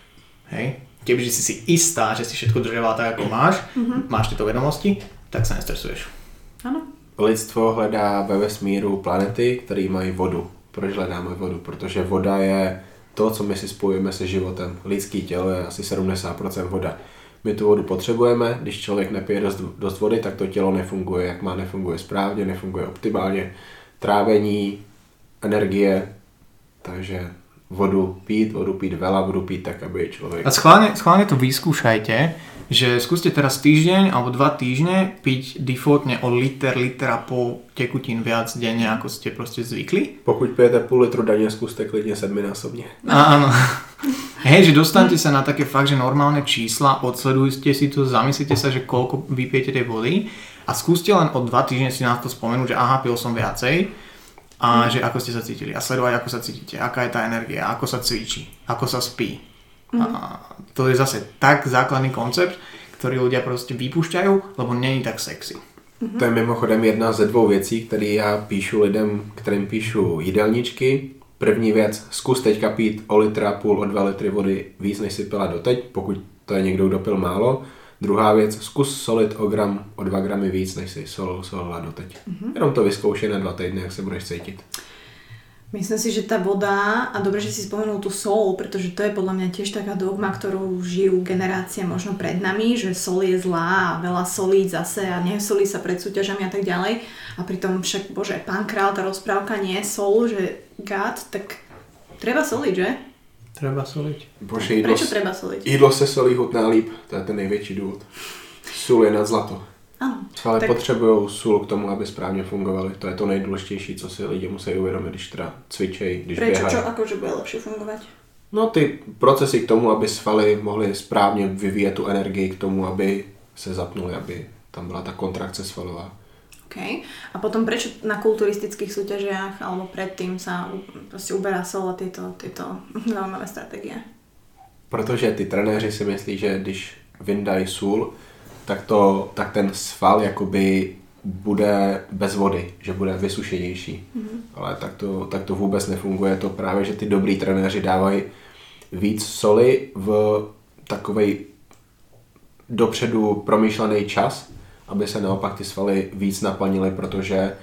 Hej? Kebyže si si istá, že si všetko držiavala tak, ako máš, máš tieto vedomosti, tak sa nestresuješ. Áno. lidstvo hledá ve vesmíru planety, které mají vodu. Proč hledáme vodu? Protože voda je to, co my si spojujeme se životem. Lidský tělo je asi 70% voda. My tu vodu potřebujeme, když člověk nepije dost, dost vody, tak to tělo nefunguje, jak má, nefunguje správně, nefunguje optimálně. Trávení, energie, takže vodu pít, vodu pít veľa, vodu pít tak, aby člověk... A schválne, schválne to vyskúšajte, že skúste teraz týždeň alebo dva týždne piť defaultne o liter, liter a pol tekutín viac denne, ako ste proste zvykli. Pokud pijete půl litru denně, zkuste klidně sedminásobně. A, áno. *laughs* Hej, že dostanete sa na také fakt, že normálne čísla, odsledujte si to, zamyslite sa, že koľko vypijete tej vody a skúste len o dva týždne si na to spomenúť, že aha, pil som viacej a že ako ste sa cítili a sledovať, ako sa cítite, aká je tá energia, ako sa cvičí, ako sa spí. A to je zase tak základný koncept, ktorý ľudia proste vypúšťajú, lebo není tak sexy. To je mimochodem jedna ze dvou věcí, které já píšu lidem, kterým píšu jídelníčky. První věc, zkus teďka pít o litra, půl, o dva litry vody víc, než si pila doteď, pokud to je někdo, kdo pil málo. Druhá věc, zkus solit o gram, o dva gramy víc, než si sol, solila doteď. Mm-hmm. Jenom to vyzkoušej na dva týdny, jak se budeš cítit. Myslím si, že tá voda, a dobre, že si spomenul tú sol, pretože to je podľa mňa tiež taká dogma, ktorú žijú generácie možno pred nami, že sol je zlá a veľa solí zase a nesolí sa pred súťažami a tak ďalej. A pritom však, bože, pán král, tá rozprávka nie je sol, že gad, tak treba soliť, že? Treba soliť. Bože, Prečo treba soliť? jídlo se solí chutná líp, to je ten největší důvod. Sůl je nad zlato. Áno. Ale Tak- potřebují sůl k tomu, aby správně fungovali. To je to nejdůležitější, co si lidi musí uvědomit, když teda cvičej, když Prečo? běhají. Čo akože bude lepšie fungovať? No ty procesy k tomu, aby svaly mohly správně vyvíjet tu energii k tomu, aby se zapnuly, aby tam byla ta kontrakce svalová. OK. A potom prečo na kulturistických súťažiach alebo predtým sa proste uberá sol a tieto, tieto *laughs* zaujímavé stratégie? Protože ty trenéři si myslí, že když vyndají sůl, tak, to, tak ten sval jakoby bude bez vody, že bude vysušenější. Mm-hmm. Ale tak to, tak to vůbec nefunguje. To právě, že ty dobrý trenéři dávají víc soli v takovej dopředu promyšlený čas, aby se naopak ty svaly víc naplnily, protože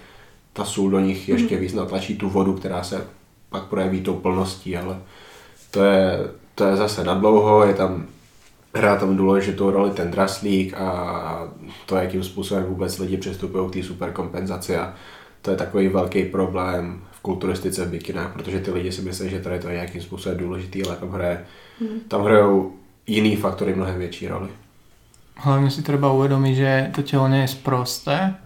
ta sůl do nich ještě víc natlačí tu vodu, která se pak projeví tou plností, ale to je, to je zase nadlouho, je tam hrá tam důležitou roli ten draslík a to, jakým způsobem vůbec lidi přistupují k té superkompenzaci a to je takový velký problém v kulturistice v bikinách, protože ty lidi si myslí, že tady to je nějakým způsobem důležitý, ale tam, hraje, tam hrajou jiný faktory mnohem větší roli. Hlavne si treba uvedomiť, že to telo nie je sprosté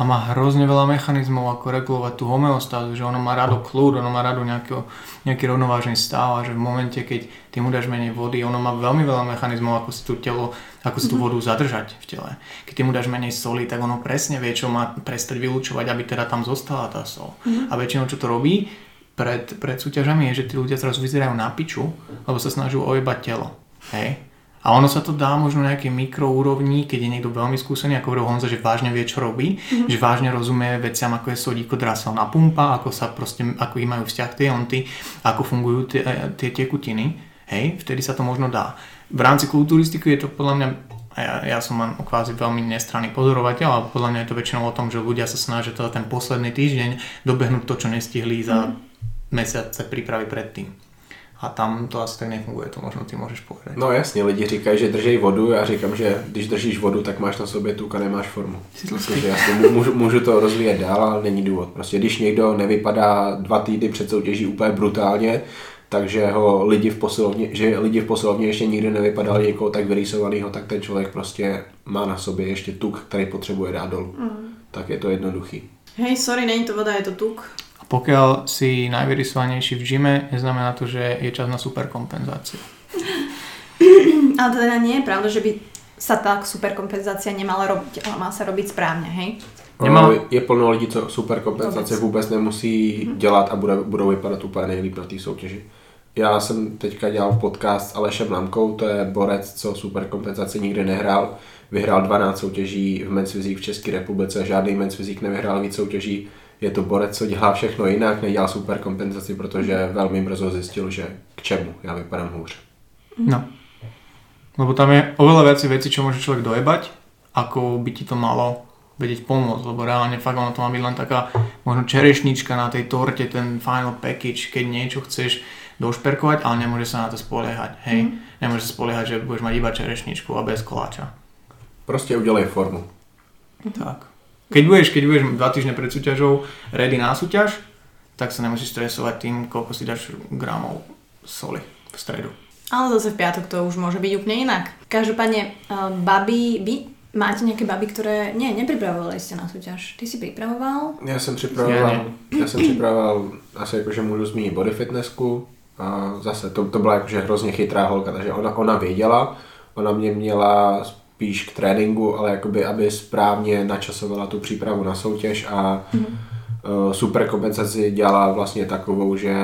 a má hrozne veľa mechanizmov, ako regulovať tú homeostázu, že ono má rado kľud, ono má rado nejaký, nejaký rovnovážny stav a že v momente, keď ty mu dáš menej vody, ono má veľmi veľa mechanizmov, ako si tú telo, ako si tú vodu zadržať v tele. Keď ty mu dáš menej soli, tak ono presne vie, čo má prestať vylúčovať, aby teda tam zostala tá sol. A väčšinou, čo to robí pred, pred súťažami, je, že tí ľudia zrazu vyzerajú na piču, lebo sa snaží ojebať telo. Hej? A ono sa to dá možno na nejakej mikroúrovni, keď je niekto veľmi skúsený, ako hovoril Honza, že vážne vie, čo robí, mm-hmm. že vážne rozumie veciam, ako je sodíko draselná pumpa, ako sa proste, ako im majú vzťah tie onty, ako fungujú tie, e, tie tekutiny. Hej, vtedy sa to možno dá. V rámci kulturistiky je to podľa mňa ja, ja som len kvázi veľmi nestranný pozorovateľ, ale podľa mňa je to väčšinou o tom, že ľudia sa snažia teda ten posledný týždeň dobehnúť to, čo nestihli za mesiace prípravy predtým. A tam to asi tak nefunguje, to možno ty môžeš povedať. No jasně, lidi říkají, že držej vodu, já říkám, že když držíš vodu, tak máš na sobě tuk a nemáš formu. Takže jasně, mů- můžu, můžu to rozvíjet dál, ale není důvod. Prostě když někdo nevypadá dva týdny před soutěží úplně brutálně, takže ho lidi v posilovně, že lidi v posilovně ještě nikdy nevypadali někoho tak vyrýsovaného, tak ten člověk prostě má na sobě ještě tuk, který potřebuje dát dolů. Mm. Tak je to jednoduchý. Hej, sorry, není to voda, je to tuk. Pokiaľ si najvyrysovanejší v gyme, neznamená to, že je čas na superkompenzáciu. *clears throat* Ale teda nie je pravda, že by sa tá superkompenzácia nemala robiť, ale má sa robiť správne, hej? Nemá-. Je plno lidí, co super kompenzace Vůbec. vůbec nemusí dělat a bude, budou vypadat úplně nejlíp na té soutěži. Já jsem teďka dělal podcast s Alešem Lamkou, to je borec, co super kompenzaci nikdy nehrál. Vyhrál 12 soutěží v Men's Physique v České republice, žádný Men's Physique nevyhrál víc soutěží. Je to borec, co dělá všechno jinak, nedělal super kompenzaci, protože velmi brzo zjistil, že k čemu já vypadám hůř. No. Lebo tam je oveľa viac veci, čo môže človek dojebať, ako by ti to malo vedieť pomôcť, lebo reálne fakt ono to má byť len taká možno čerešnička na tej torte, ten final package, keď niečo chceš došperkovať, ale nemôže sa na to spoliehať, hej. Mm. Nemôže sa spoliehať, že budeš mať iba čerešničku a bez koláča. Prostě udělej formu. Tak. Keď budeš, keď budeš dva týždne pred súťažou ready na súťaž, tak sa nemusíš stresovať tým, koľko si dáš gramov soli v stredu. Ale zase v piatok to už môže byť úplne inak. Každopádne, uh, babi, vy máte nejaké baby, ktoré... Nie, nepripravovali ste na súťaž. Ty si pripravoval? Já jsem připravoval, já jsem připravoval asi jakože můžu zmínit body fitnessku a zase to, to byla jakože hrozně chytrá holka, takže ona, ona věděla, ona mě měla spíš k tréninku, ale jakoby, aby správně načasovala tu přípravu na soutěž a mm. uh, super kompenzaci dělala vlastně takovou, že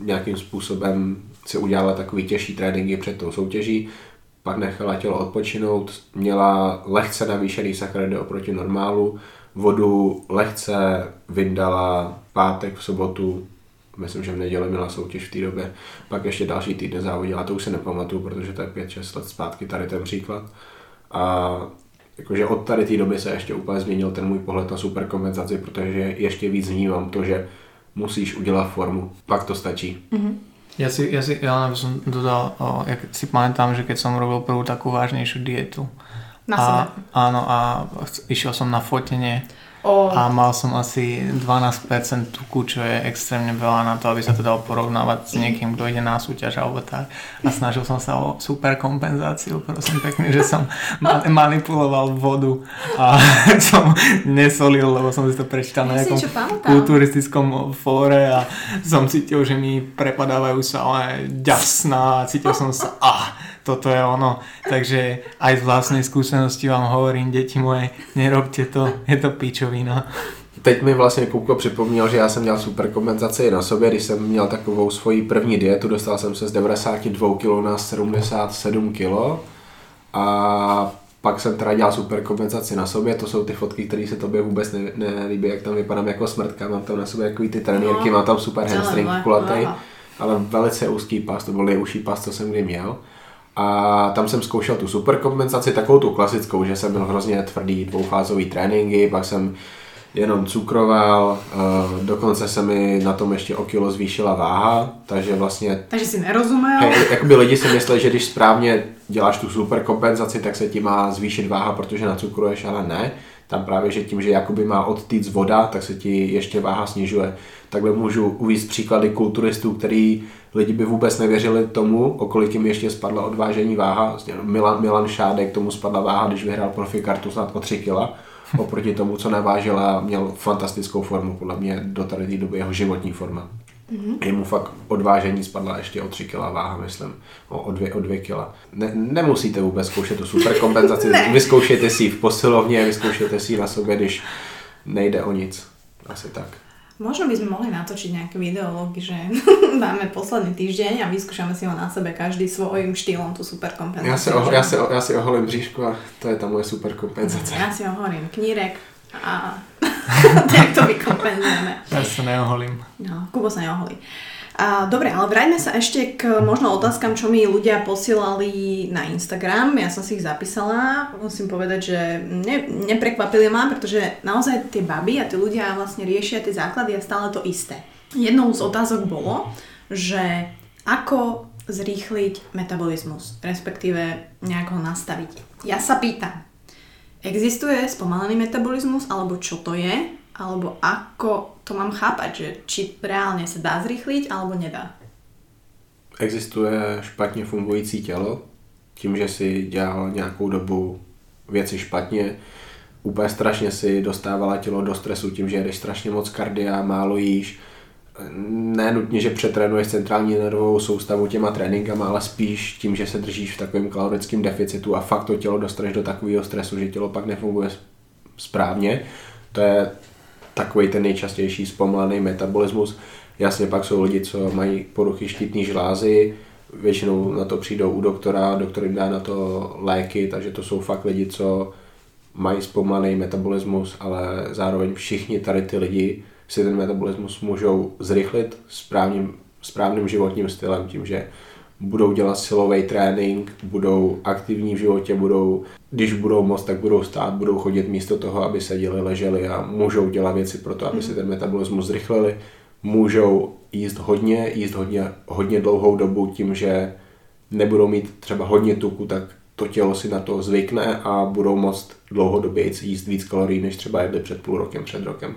nějakým způsobem si udělala takový těžší tréninky před tou soutěží, pak nechala tělo odpočinout, měla lehce navýšený sacharidy oproti normálu, vodu lehce vyndala pátek v sobotu, myslím, že v neděli měla soutěž v té době, pak ještě další týden závodila, to už si nepamatuju, protože to je 5-6 let zpátky tady ten příklad. A jakože od tady té doby se ještě úplně změnil ten můj pohled na superkompenzaci, protože ještě víc vnímám to, že musíš udělat formu. Pak to stačí. Ja si, ja si, ja by som dodal, o, jak si pamätám, že keď som robil prvú takú vážnejšiu dietu. Na a, sebe. áno, a išiel som na fotenie O, a mal som asi 12% tuku, čo je extrémne veľa na to, aby sa to dalo porovnávať s niekým, kto ide na súťaž alebo tak. A snažil som sa o super kompenzáciu, prosím pekne, že som ma- manipuloval vodu a *laughs* som nesolil, lebo som si to prečítal na Ja nejakom kulturistickom fóre a som cítil, že mi prepadávajú sa ale ďasná a cítil som sa, ah, toto je ono. Takže aj z vlastnej skúsenosti vám hovorím, deti moje, nerobte to, je to pičovina. Teď mi vlastně Kupko připomněl, že já jsem měl super kompenzaci na sobě, když jsem měl takovou svoji první dietu, dostal jsem se z 92 kg na 77 kg a pak jsem teda dělal super kompenzaci na sobě, to jsou ty fotky, které se tobě vůbec ne, nelíbí, jak tam vypadám jako smrtka, mám tam na sobě takový ty trenýrky, No, mám tam super hamstring kulatý, ale velice úzký pas, to byl nejúžší pas, co jsem kdy měl. A tam jsem zkoušel tu super kompenzaci, takovou tu klasickou, že jsem měl hrozně tvrdý dvoufázový tréninky, pak jsem jenom cukroval, eh, dokonce se mi na tom ještě o kilo zvýšila váha, takže vlastně takže si nerozumel. Hej, jakoby lidi si myslí, že když správně děláš tu super kompenzaci, tak se ti má zvýšit váha, protože nacukruješ, ale ne. Tam právě, že tím, že jakoby má odtýc voda, tak se ti ještě váha snižuje. Takhle můžu uvést příklady kulturistů, který lidi by vůbec nevěřili tomu, o kolik jim ještě spadla odvážení váha. Milan, Milan Šádek, tomu spadla váha, když vyhrál profikartu snad o 3 kila. Oproti tomu, co navážil a měl fantastickou formu, podle mě do tady té doby jeho životní forma. Mm-hmm. Jemu fakt odvážení spadla ještě o 3 kg váha, myslím, o, o, 2, o 2 kg. Ne, nemusíte vůbec zkoušet tu super kompenzaci, *laughs* Ne. vyzkoušejte si ji v posilovně, vyzkoušejte si ji na sobě, když nejde o nic. Asi tak. Možno by sme mohli natočiť nejaké videológy, že *laughs* dáme posledný týždeň a vyskúšame si ho na sebe každý svojím štýlom tú super kompenzáciu. Já si, oh, já si, já si oholím bříšku a to je ta moje super kompenzace. Ja si hovorím knírek a *laughs* *laughs* tak to vykompenzujeme. Ja sa neoholím. No, Kubo sa neoholí. A, dobre, ale vráťme sa ešte k možno otázkam, čo mi ľudia posielali na Instagram. Ja som si ich zapísala. Musím povedať, že ne, neprekvapili ma, pretože naozaj tie baby a tí ľudia vlastne riešia tie základy a stále to isté. Jednou z otázok bolo, že ako zrýchliť metabolizmus, respektíve nejak ho nastaviť. Ja sa pýtam, existuje spomalený metabolizmus, alebo čo to je, alebo ako to mám chápať, že či reálne sa dá zrýchliť, alebo nedá. Existuje špatně fungující tělo, tím, že si dělal nějakou dobu věci špatně, úplně strašně si dostávala tělo do stresu tím, že jedeš strašně moc kardia, málo jíš, ne nutně, že přetrénuješ centrální nervovou soustavu těma tréninkama, ale spíš tím, že se držíš v takovém kalorickém deficitu a fakt to tělo dostaneš do takového stresu, že tělo pak nefunguje správně. To je takový ten nejčastější zpomalený metabolismus. Jasně pak jsou lidi, co mají poruchy štítní žlázy, většinou na to přijdou u doktora, doktor jim dá na to léky, takže to jsou fakt lidi, co mají zpomalený metabolismus, ale zároveň všichni tady ty lidi si ten metabolismus můžou zrychlit správným, správným životním stylem, tím, že budou dělat silový trénink, budou aktivní v životě, budou, když budou moc, tak budou stát, budou chodit místo toho, aby seděli, leželi a můžou dělat věci pro to, aby si ten metabolismus zrychlili. Můžou jíst hodně, jíst hodně, hodně dlouhou dobu tím, že nebudou mít třeba hodně tuku, tak to tělo si na to zvykne a budou moct dlouhodobě jíst víc kalorií, než třeba jedli před půl rokem, před rokem.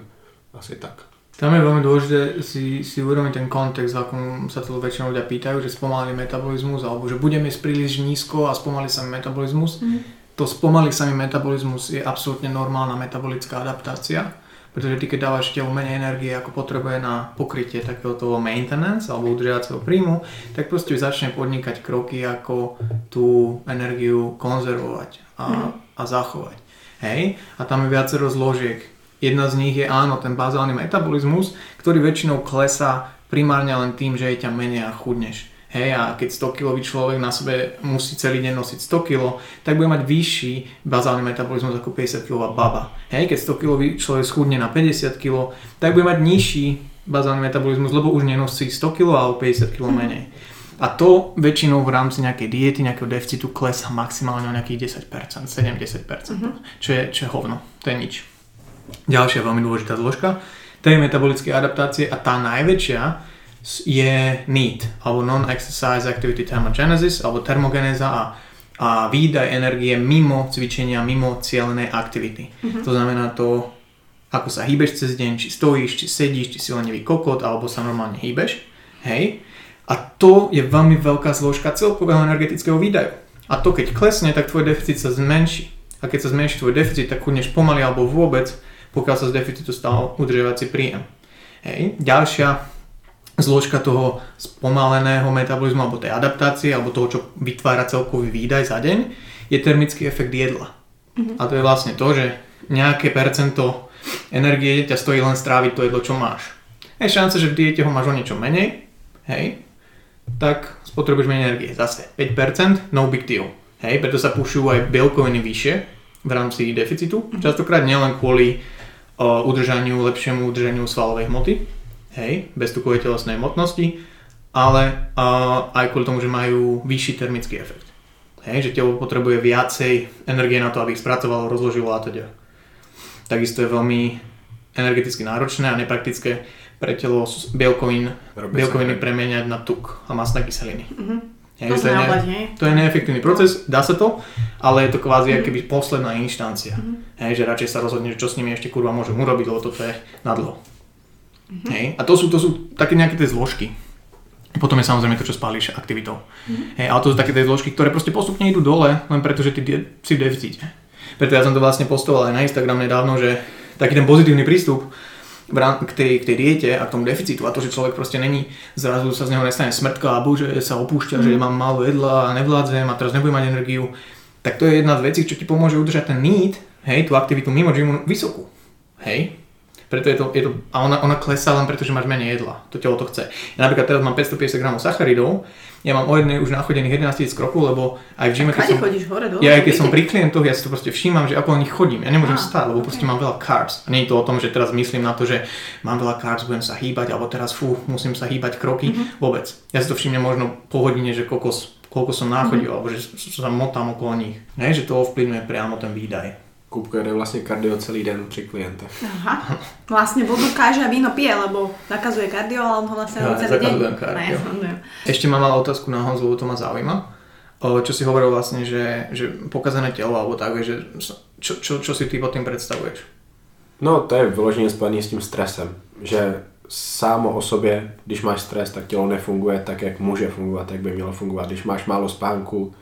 Asi tak. Tam je veľmi dôležité si, si uvedomiť ten kontext, v akom sa to väčšinou ľudia pýtajú, že spomalí metabolizmus, alebo že budeme jesť príliš nízko a spomalí sa mi metabolizmus. Mm. To spomalí sa mi metabolizmus je absolútne normálna metabolická adaptácia, pretože ty keď dávaš telu menej energie, ako potrebuje na pokrytie takého toho maintenance alebo udržiavacieho príjmu, tak proste začne podnikať kroky, ako tú energiu konzervovať a, a zachovať. Hej? A tam je viacero zložiek. Jedna z nich je áno, ten bazálny metabolizmus, ktorý väčšinou klesá primárne len tým, že je ťa menej a chudneš. Hej, a keď 100 kg človek na sebe musí celý deň nosiť 100 kg, tak bude mať vyšší bazálny metabolizmus ako 50 kg baba. Hej, keď 100 kg človek schudne na 50 kg, tak bude mať nižší bazálny metabolizmus, lebo už nenosí 100 kg alebo 50 kg menej. A to väčšinou v rámci nejakej diety, nejakého deficitu klesá maximálne o nejakých 10%, 70%, čo, je, čo je hovno, to je nič. Ďalšia veľmi dôležitá zložka, tej metabolickej adaptácie a tá najväčšia je NEAT, alebo Non-Exercise Activity Thermogenesis, alebo termogenéza a, a výdaj energie mimo cvičenia, mimo cieľenej aktivity. To znamená to, ako sa hýbeš cez deň, či stojíš, či sedíš, či si lenivý kokot, alebo sa normálne hýbeš. Hej. A to je veľmi veľká zložka celkového energetického výdaju. A to keď klesne, tak tvoj deficit sa zmenší. A keď sa zmenší tvoj deficit, tak chudneš pomaly alebo vôbec, pokiaľ sa z deficitu stal udržiavací príjem. Hej. Ďalšia zložka toho spomaleného metabolizmu alebo tej adaptácie alebo toho, čo vytvára celkový výdaj za deň, je termický efekt jedla. A to je vlastne to, že nejaké percento energie ťa stojí len stráviť to jedlo, čo máš. Je šanca, že v diete ho máš o niečo menej, hej, tak spotrebuješ menej energie. Zase 5%, no big deal. Hej, preto sa pušujú aj bielkoviny vyššie v rámci deficitu. Častokrát nielen kvôli udržaniu, lepšiemu udržaniu svalovej hmoty, hej, bez tukovej telesnej hmotnosti, ale aj kvôli tomu, že majú vyšší termický efekt. Hej, že telo potrebuje viacej energie na to, aby ich spracovalo, rozložilo a teda. Takisto je veľmi energeticky náročné a nepraktické pre telo bielkovín, bielkoviny premieňať na tuk a masné kyseliny. Hej, To to, je ne, to je neefektívny proces, dá sa to, ale je to kvázi mm. keby posledná inštancia. Hej, že radšej sa rozhodne, čo s nimi ešte kurva môžem urobiť, lebo toto je na dlho. Hej, a to sú, to sú také nejaké tie zložky. Potom je samozrejme to, čo spálíš aktivitou. Hej, ale to sú také tie zložky, ktoré proste postupne idú dole, len preto, že ty de- si v deficite. Preto ja som to vlastne postoval aj na Instagram nedávno, že taký ten pozitívny prístup k tej, k tej diete a k tomu deficitu. A to, že človek proste není, zrazu sa z neho nestane smrtka a bože sa opúšťa, že mám málo jedla a nevládzem a teraz nebudem mať energiu, tak to je jedna z vecí, čo ti pomôže udržať ten need, hej, tú aktivitu mimo gymu vysokú. Hej, preto je to, je to a ona, ona klesá len preto, že máš menej jedla. To telo to chce. Ja napríklad teraz mám 550 gramov sacharidov, ja mám o jednej už nachodených 11 000 krokov, lebo aj v gyme, keď som, chodíš hore, dole? ja aj keď som pri klientoch, ja si to proste všímam, že ako o nich chodím. Ja nemôžem Á, stáť, lebo proste mám veľa carbs. A nie je to o tom, že teraz myslím na to, že mám veľa carbs, budem sa hýbať, alebo teraz fú, musím sa hýbať kroky. Vôbec. Ja si to všimnem možno po hodine, že kokos, koľko som náchodil, alebo že sa motám okolo nich. Nie, že to ovplyvňuje priamo ten výdaj. Kupka jde vlastně kardio celý den při klientech. Aha. Vlastne vodu káže a víno pije, lebo zakazuje kardio, ale on ho vlastne Ja celý deň. kardio. Ne. Ešte mám malú otázku na Honzu, lebo to ma zaujíma. Čo si hovoril vlastne, že, že pokazané telo, alebo tak, že čo, čo, čo si ty pod tým predstavuješ? No, to je vyloženě spojený s tím stresem, že sámo o sobě, když máš stres, tak tělo nefunguje tak, jak může fungovat, jak by mělo fungovat. Když máš málo spánku,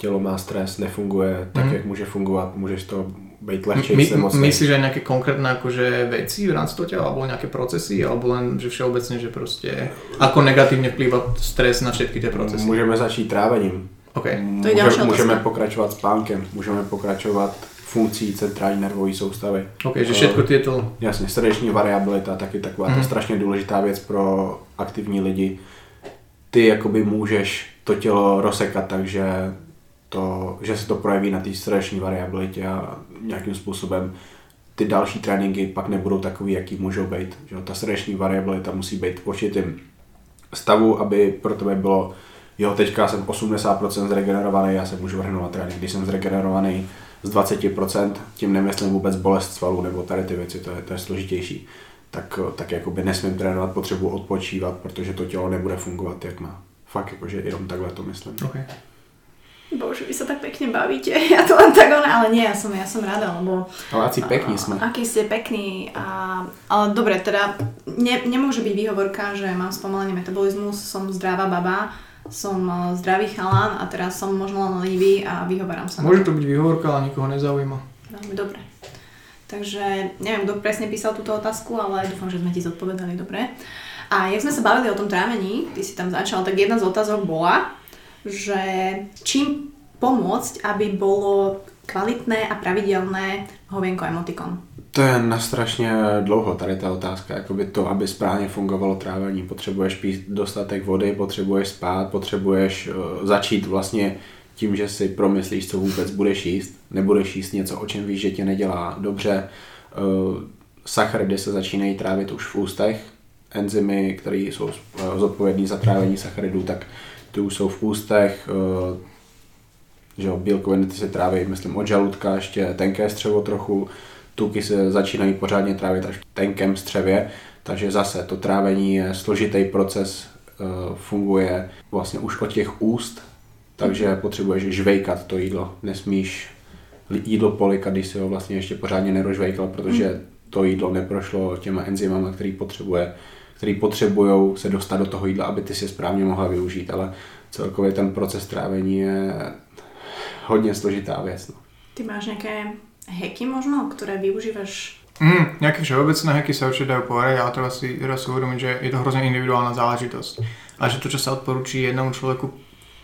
tělo má stres, nefunguje tak, Mhm. jak může fungovat, můžeš to být My, lehčej, my, myslíš aj nejaké konkrétne akože veci v rámci toho tela, alebo nejaké procesy, alebo len, že všeobecne, že proste ako negatívne vplýva stres na všetky tie procesy? Můžeme začít trávením. OK. To je ďalšia můžeme otázka. pokračovat spánkem, můžeme pokračovat funkcí centrální nervové soustavy. OK, že všetko tieto... Jasně, srdeční variabilita, taky taková mm. to strašně důležitá věc pro aktivní lidi. Ty jakoby můžeš to tělo rozsekat tak, že, to, že se to projeví na té srdeční variabilitě a nějakým způsobem ty další tréninky pak nebudou takový, jaký můžou být. Že ta srdeční variabilita musí být v určitým stavu, aby pro tebe bylo jo, teďka jsem 80% zregenerovaný, já se můžu vrhnout na trénink. Když jsem zregenerovaný z 20%, tím nemyslím vůbec bolest svalů nebo tady ty věci, to je, to je složitější. Tak, tak jakoby nesmím trénovat, potřebuji odpočívat, protože to tělo nebude fungovat, jak má. Fakt jakože jenom takhle to myslím. Okay. Bože, vy sa tak pekne bavíte. *laughs* Ja to len tak ona, ale nie, ja som, ja som rada, lebo... Ale asi pekní jsme. Aký ste pekný. A, ale dobre, teda ne, nemôže byť výhovorka, že mám spomalený metabolizmus, som zdravá baba, som eh, zdravý chalán a teraz som možno len lenivý a vyhovarám sa. Môže to byť výhovorka, ale nikoho nezaujíma. Veľmi dobre. Takže neviem, kto presne písal túto otázku, ale dúfam, že sme ti zodpovedali dobre. A jak sme sa bavili o tom trávení, ty si tam začal, tak jedna z otázok bola, že čím pomôcť, aby bolo kvalitné a pravidelné hovienko emotikon. To je na strašně dlouho tady ta otázka, jakoby to, aby správně fungovalo trávení. Potřebuješ pít dostatek vody, potřebuješ spát, potřebuješ uh, začít vlastně tím, že si promyslíš, co vůbec budeš jíst. Nebudeš jíst něco, o čem víš, že tě nedělá dobře. Uh, sacharidy se začínají trávit už v ústech. Enzymy, které jsou uh, zodpovědní za trávení sacharidů, tak ty už jsou v ústech. Uh, že jo, bílkoviny ty se tráví, myslím, od žaludka, ještě tenké střevo trochu, tuky se začínají pořádně trávit až v tenkém střevě, takže zase to trávení je složitý proces, eh, funguje vlastně už od těch úst, takže potřebuješ žvejkat to jídlo. Nesmíš jídlo polikat, když si ho vlastně ještě pořádně nerožvejkal, protože to jídlo neprošlo těma enzymama, který potřebuje, který potřebují se dostat do toho jídla, aby ty si je správně mohla využít, ale celkově ten proces trávení je hodně složitá věc. No. Ty máš nejaké heky možno, ktoré využívaš? Mm, nejaké všeobecné hacky sa určite dajú povedať, ale treba si, treba si uvedomiť, že je to hrozne individuálna záležitosť. A že to, čo sa odporúči jednomu človeku,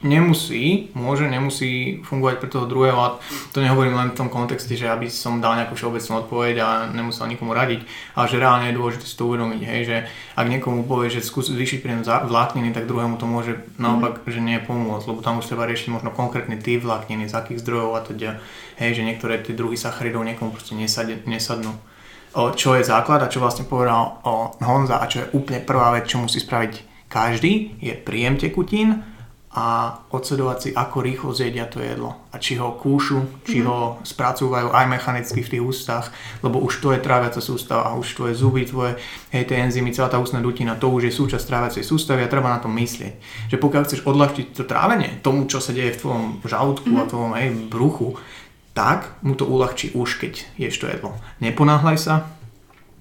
nemusí, môže, nemusí fungovať pre toho druhého a to nehovorím len v tom kontexte, že aby som dal nejakú všeobecnú odpoveď a nemusel nikomu radiť, ale že reálne je dôležité si to uvedomiť, hej, že ak niekomu povie, že skús zvýšiť príjem vlákniny, tak druhému to môže naopak, že nie pomôcť, lebo tam už treba riešiť možno konkrétny typ vlákniny, z akých zdrojov a teda, hej, že niektoré tie druhy sacharidov niekomu proste nesad, nesadnú. Čo je základ a čo vlastne povedal o Honza a čo je úplne prvá vec, čo musí spraviť každý, je príjem tekutín a odsledovať si, ako rýchlo zjedia to jedlo. A či ho kúšu, či ho spracúvajú aj mechanicky v tých ústach, lebo už to je tráviaca sústava, a už tvoje zuby, tvoje, hej, tie enzymy, celá tá ústna dutina, to už je súčasť tráviacej sústavy a treba na to myslieť. Že pokiaľ chceš odľahčiť to trávenie, tomu, čo sa deje v tvojom žalúdku a tvojom hej, bruchu, tak mu to uľahčí už, keď ješ to jedlo. Neponáhľaj sa,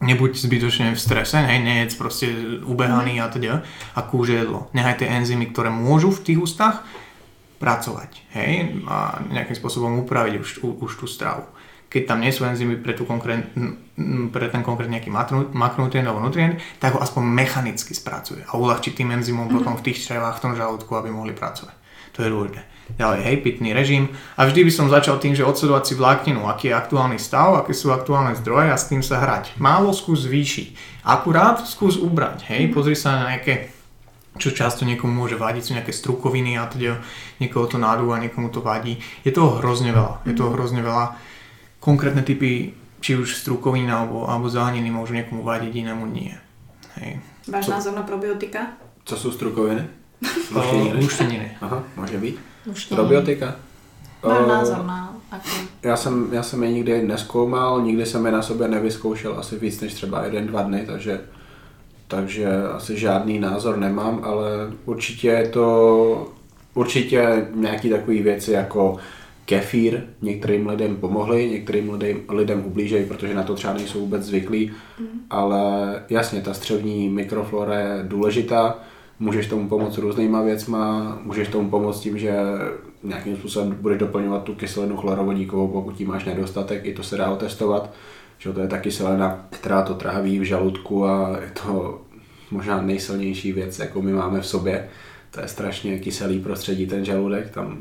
nebuď zbytočne v strese, hej, nejedz proste ubehaný a teda a kúže jedlo. Nehaj tie enzymy, ktoré môžu v tých ústach pracovať, hej, a nejakým spôsobom upraviť už, u- už tú stravu. Keď tam nie sú enzymy pre, tú konkrét, pre ten konkrétny nejaký makro- makronutrient alebo nutrient, tak ho aspoň mechanicky spracuje a uľahčí tým enzymom potom v tých črevách, v tom žalúdku, aby mohli pracovať. To je dôležité. Ďalej, hej, pitný režim. A vždy by som začal tým, že odsledovať si vlákninu, aký je aktuálny stav, aké sú aktuálne zdroje a s tým sa hrať. Málo skús zvýšiť. Akurát skús ubrať, hej, pozri sa na nejaké čo často niekomu môže vadiť, sú nejaké strukoviny a teda niekoho to nádúva, niekomu to vadí. Je toho hrozne veľa. Je toho hrozne veľa. Konkrétne typy, či už strukovín alebo, alebo zeleniny môžu niekomu vadiť, inému nie. Hej. Váš názor na probiotika? Co jsou strukoviny? O, Lušteniny. Aha, může být. Už nie. Probiotika? O, názor na ako? Já jsem, já jsem je nikdy neskoumal, nikdy jsem je na sobě nevyzkoušel asi víc než třeba jeden, dva dny, takže, takže asi žádný názor nemám, ale určitě je to určitě nějaký takový věci jako kefír některým lidem pomohly, některým lidem, lidem ublížejí, protože na to třeba nejsou vůbec zvyklí, ale jasně, ta střevní mikroflora je důležitá, můžeš tomu pomoct různýma věcma, můžeš tomu pomoct tím, že nějakým způsobem budeš doplňovat tu kyselinu chlorovodíkovou, pokud jí máš nedostatek, i to se dá otestovat, že to je ta kyselina, která to tráví v žaludku a je to možná nejsilnější věc, jakou my máme v sobě. To je strašně kyselý prostředí, ten žaludek, tam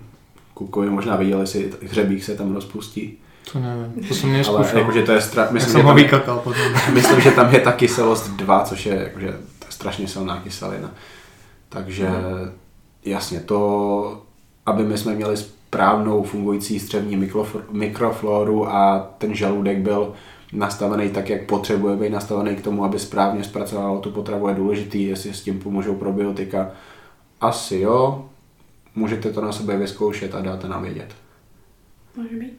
kukovi možná viděli, jestli hřebík se tam rozpustí. To neviem, to Ale neskúšal. jakože to je stra... Myslím, že ho tam, vykakal potom. *laughs* myslím, že tam je ta kyselost 2, což je jakože, strašně silná kyselina. Takže jasně to, aby my jsme měli správnou fungující střevní mikrof- mikrofloru a ten žaludek byl nastavený tak, jak potřebuje být nastavený k tomu, aby správně zpracovalo tu potravu, je důležitý, jestli s tím pomůžou probiotika. Asi jo, můžete to na sebe vyzkoušet a dáte nám vědět. Môže byť.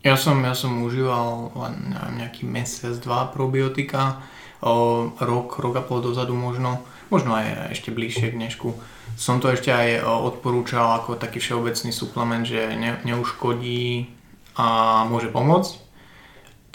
Ja som, ja som užíval len neviem, nejaký mesiac, dva probiotika, o, rok, rok a pol dozadu možno, možno aj ešte bližšie k dnešku. Som to ešte aj odporúčal ako taký všeobecný suplement, že ne, neuškodí a môže pomôcť.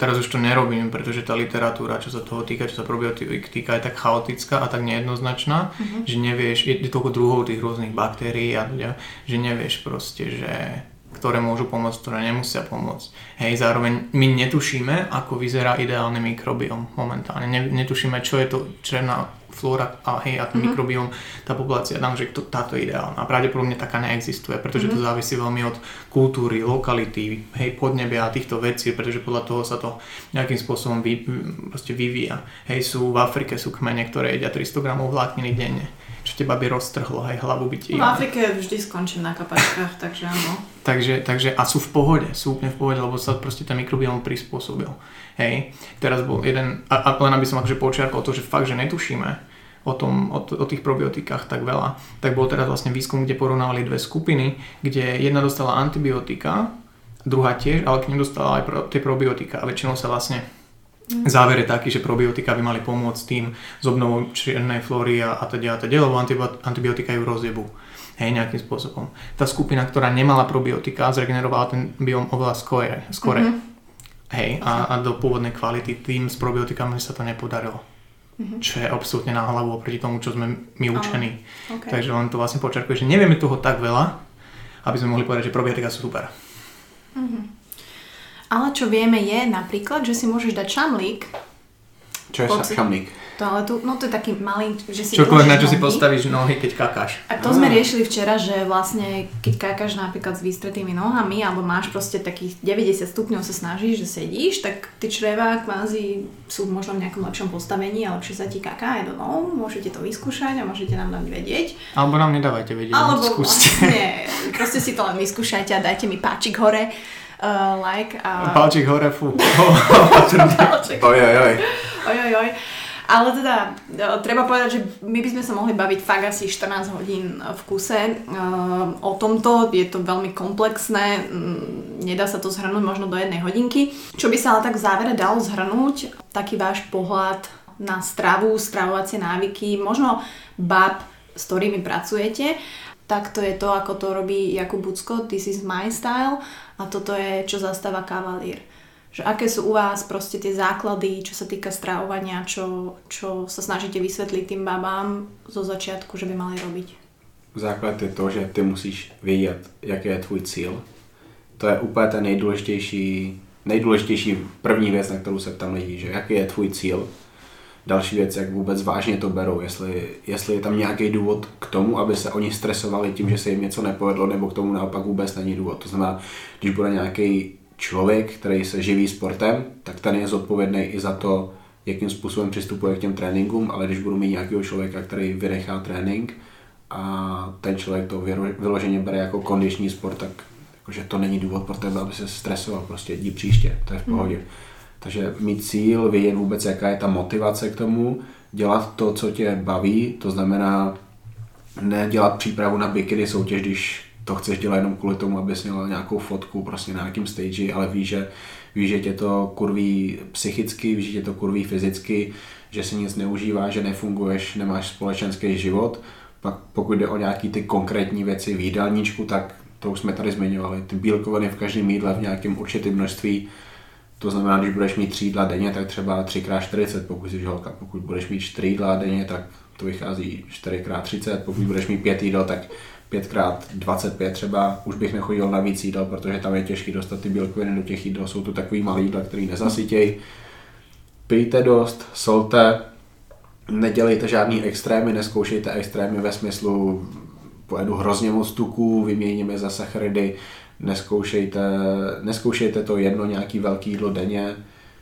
Teraz už to nerobím, pretože tá literatúra, čo sa toho týka, čo sa probiotik týka, je tak chaotická a tak nejednoznačná, že nevieš, je, je toľko druhov tých rôznych baktérií a ľudia, že nevieš proste, že ktoré môžu pomôcť, ktoré nemusia pomôcť. Hej, zároveň my netušíme, ako vyzerá ideálny mikrobiom momentálne. Ne, netušíme, čo je to černá flóra a hej, a mm-hmm. mikrobiom, tá populácia, tam, že to, táto je ideálna. A pravdepodobne taká neexistuje, pretože mm-hmm. to závisí veľmi od kultúry, lokality, hej, podnebia a týchto vecí, pretože podľa toho sa to nejakým spôsobom vy, proste vyvíja. Hej, sú v Afrike sú kmene, ktoré jedia 300 gramov vlákniny denne teba by roztrhlo, hej, hlavu by ti... V Afrike vždy skončím na kapačkách, takže áno. Takže, takže a sú v pohode, sú úplne v pohode, lebo sa proste ten mikrobióm prispôsobil. Hej, teraz bol jeden, a, a len aby som akože počiarkol to, že fakt, že netušíme o, tom, o, o tých probiotikách tak veľa, tak bol teraz vlastne výskum, kde porovnávali dve skupiny, kde jedna dostala antibiotika druhá tiež, ale k ním dostala aj pro, tie probiotika a väčšinou sa vlastne záver je taký, že probiotika by mali pomôcť tým s obnovou čiernej flóry a, a teda a teda, lebo antibi- antibiotika ju rozjebu. Hej, nejakým spôsobom. Tá skupina, ktorá nemala probiotika, zregenerovala ten biom oveľa skore. skore. Mm-hmm. Hej, a, a do pôvodnej kvality tým s probiotikami sa to nepodarilo. Mm-hmm. Čo je absolútne na hlavu oproti tomu, čo sme my učení. Oh, okay. Takže len to vlastne počarkuje, že nevieme toho tak veľa, aby sme mohli povedať, že probiotika sú super. Mm-hmm. Ale čo vieme je napríklad, že si môžeš dať šamlík. Čo je Poci- šamlík? To, ale tu, no to je taký malý, že si Čokoľvek, na čo nohy. si postavíš nohy, keď kakáš. A to sme riešili včera, že vlastne keď kakáš napríklad s vystretými nohami alebo máš proste takých 90 stupňov sa snažíš, že sedíš, tak ty čreva kvázi sú možno v nejakom lepšom postavení a lepšie sa ti kaká aj do nohov. Môžete to vyskúšať a môžete nám dať vedieť. Alebo nám nedávajte vedieť, Alebo skúste. vlastne, *laughs* proste si to len vyskúšajte a dajte mi páčik hore, uh, like a... Palčík hore, fú. Páčik. Oj, oj, oj. Oj, oj, oj. Ale teda, e, treba povedať, že my by sme sa mohli baviť fakt asi 14 hodín v kuse e, o tomto. Je to veľmi komplexné, mm, nedá sa to zhrnúť možno do jednej hodinky. Čo by sa ale tak v závere dalo zhrnúť, taký váš pohľad na stravu, stravovacie návyky, možno bab, s ktorými pracujete. Tak to je to, ako to robí Jakub Bucko, This is my style a toto je, čo zastáva Cavalier že aké sú u vás proste tie základy, čo sa týka stravovania, čo, čo sa snažíte vysvetliť tým babám zo začiatku, že by mali robiť? Základ je to, že ty musíš vědět, jaký je tvůj cíl. To je úplně ta nejdůležitější, nejdůležitější první věc, na kterou se ptám lidí, že jaký je tvůj cíl. Další věc, jak vůbec vážně to berou, jestli, jestli je tam nějaký důvod k tomu, aby se oni stresovali tím, že se jim něco nepovedlo, nebo k tomu naopak vůbec není důvod. To znamená, když bude nějaký člověk, který se živí sportem, tak ten je zodpovědný i za to, jakým způsobem přistupuje k těm tréninkům, ale když budu mít nějakého člověka, který vynechá trénink a ten člověk to vyloženě bere jako kondiční sport, tak jakože to není důvod pro tebe, aby se stresoval, prostě jdi příště, to je v pohodě. Hmm. Takže mít cíl, vědět vůbec, jaká je ta motivace k tomu, dělat to, co tě baví, to znamená nedělat přípravu na bikini soutěž, když to chceš dělat jenom kvůli tomu, abys měl nějakou fotku prostě na nějakém stage, ale víš, že, víš, že tě to kurví psychicky, víš, že tě to kurví fyzicky, že si nic neužívá, že nefunguješ, nemáš společenský život. Pak pokud jde o nějaký ty konkrétní věci v jídelníčku, tak to už jsme tady zmiňovali. Ty bílkoviny v každém jídle v nějakém určitém množství, to znamená, když budeš mít tři jídla denně, tak třeba 3x40, pokud jsi holka. Pokud budeš mít 4 jídla denně, tak to vychází 4x30. Pokud budeš mít 5 jídel, tak 5x25 třeba, už bych nechodil na víc jídel, protože tam je těžké dostat ty bílkoviny do těch jídel, jsou to takový malý jídla, který nezasytějí. Pijte dost, solte, nedělejte žádný extrémy, neskoušejte extrémy ve smyslu pojedu hrozně moc tuků, vyměníme za sacharidy, neskoušejte, neskoušejte to jedno nějaký velký jídlo denně,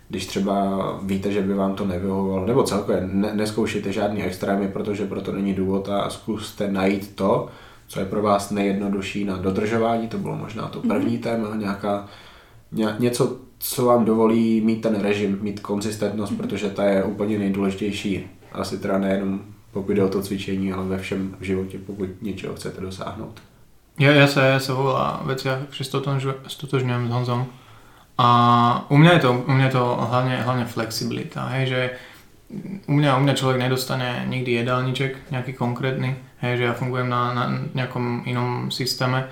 když třeba víte, že by vám to nevyhovovalo, nebo celkově ne, neskoušejte žádný extrémy, protože proto není důvod a zkuste najít to, co je pro vás nejjednodušší na dodržování, to bylo možná to první mm-hmm. téma, nějaká, ně, něco, co vám dovolí mít ten režim, mít konzistentnost, mm-hmm. protože ta je úplně nejdůležitější, asi teda nejenom pokud jde o to cvičení, ale ve všem životě, pokud něčeho chcete dosáhnout. Ja, ja sa, ja sa vo veľa veciach stotožňujem s Honzom. A u mňa je to, u mňa je to hlavne, hlavne flexibilita, hej, že u mňa, u mňa človek nedostane nikdy jedálniček, nejaký konkrétny, hej, že ja fungujem na, na nejakom inom systéme.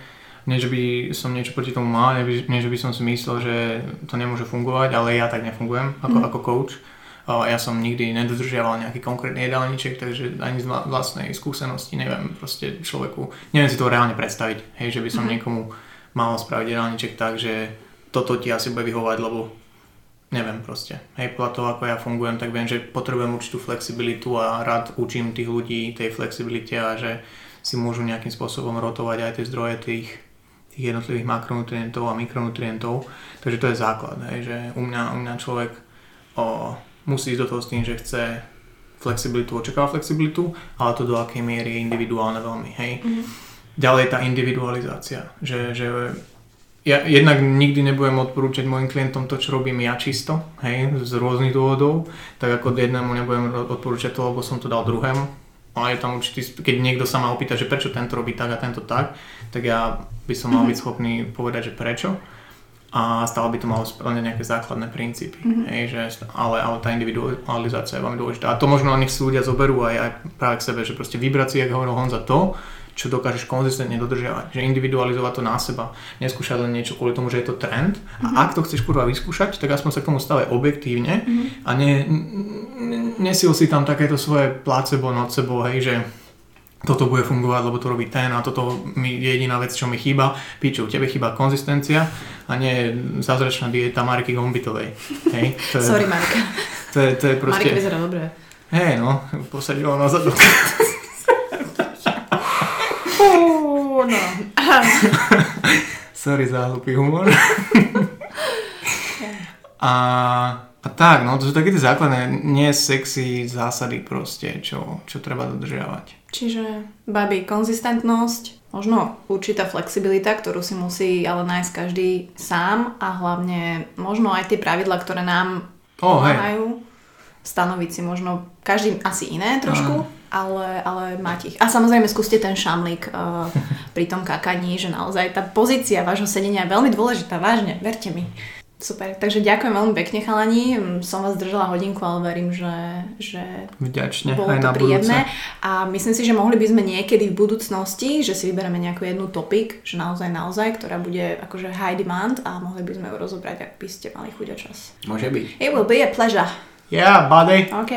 Nie, že by som niečo proti tomu mal, nie, nie, že by som si myslel, že to nemôže fungovať, ale ja tak nefungujem ako, mm. ako coach. Ja som nikdy nedodržiaval nejaký konkrétny jedálniček, takže ani z vlastnej skúsenosti neviem proste človeku, neviem si to reálne predstaviť, hej, že by som mm. niekomu mal spraviť jedálniček tak, že toto ti asi bude vyhovať, lebo neviem proste. Hej, podľa toho, ako ja fungujem, tak viem, že potrebujem určitú flexibilitu a rád učím tých ľudí tej flexibilite a že si môžu nejakým spôsobom rotovať aj tie zdroje tých, tých jednotlivých makronutrientov a mikronutrientov. Takže to je základ, hej, že u mňa, u mňa človek o, musí ísť do toho s tým, že chce flexibilitu, očakáva flexibilitu, ale to do akej miery je individuálne veľmi, hej. Mm-hmm. Ďalej tá individualizácia, že, že ja jednak nikdy nebudem odporúčať mojim klientom to, čo robím ja čisto, hej, z rôznych dôvodov, tak ako jednému nebudem odporúčať to, lebo som to dal druhému. A je tam určitý, keď niekto sa ma opýta, že prečo tento robí tak a tento tak, tak ja by som mal byť schopný povedať, že prečo. A stále by to malo splňať nejaké základné princípy. Mm-hmm. Hej, že, ale, ale tá individualizácia je veľmi dôležitá. A to možno nech si ľudia zoberú aj, aj práve k sebe, že proste vybrať si, ako hovoril Honza, to, čo dokážeš konzistentne dodržiavať. Že individualizovať to na seba. Neskúšať len niečo kvôli tomu, že je to trend. Mm-hmm. A Mhm. ak to chceš kurva vyskúšať, tak aspoň sa k tomu stave objektívne mm-hmm. a ne, nesil si tam takéto svoje placebo, nocebo, hej, že toto bude fungovať, lebo to robí ten a toto mi je jediná vec, čo mi chýba. Piču, tebe chýba konzistencia a nie zázračná dieta Marky Gombitovej. Hej, to je, Sorry, Marka. To je, to je proste... Marek vyzerá dobre. Hej, no, posadila na zadok. no. *laughs* Sorry za hlupý humor. *laughs* a, a tak, no, to sú také tie základné, nie sexy zásady proste, čo, čo treba dodržiavať. Čiže, babi, konzistentnosť, možno určitá flexibilita, ktorú si musí ale nájsť každý sám a hlavne možno aj tie pravidla, ktoré nám hej. pomáhajú. Stanoviť si možno každý asi iné trošku, ale, ale mať ich. A samozrejme skúste ten šamlík uh, *laughs* pri tom kakaní, že naozaj tá pozícia vášho sedenia je veľmi dôležitá, vážne, verte mi. Super, takže ďakujem veľmi pekne chalani, Mm, som vás držala hodinku, ale verím, že, že Vďačne bolo aj to na príjemné budúce. a myslím si, že mohli by sme niekedy v budúcnosti, že si vyberieme nejakú jednu topik, že naozaj, naozaj, ktorá bude akože high demand a mohli by sme ju rozobrať, ak by ste mali chuť a čas. Môže byť. It will be a pleasure. Yeah, buddy. OK,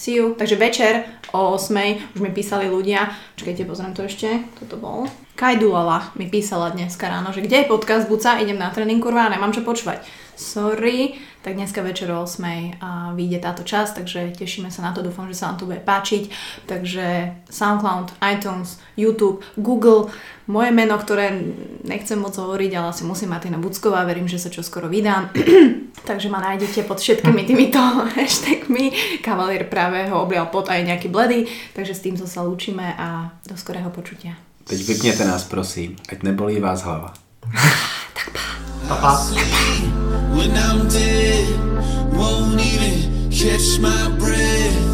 see you. Takže večer o 8 už mi písali ľudia, čakajte, pozriem to ešte, toto bol. Kajdulala mi písala dneska ráno, že kde je podcast Buca, idem na tréning, kurva, nemám čo počúvať. Sorry, tak dneska večer o 8 a vyjde táto časť, takže tešíme sa na to, dúfam, že sa vám to bude páčiť. Takže SoundCloud, iTunes, YouTube, Google, moje meno, ktoré nechcem moc hovoriť, ale asi musím Martina Bucková, verím, že sa čoskoro vydám. *clears throat* takže ma nájdete pod všetkými *laughs* týmito hashtagmi. Kavalier práve ho oblial pot aj nejaký bledy, takže s týmto sa lúčime a do skorého počutia. Teď vypněte nás, prosím, ať nebolí vás hlava. *laughs* Pa. When I'm dead, won't even catch my breath.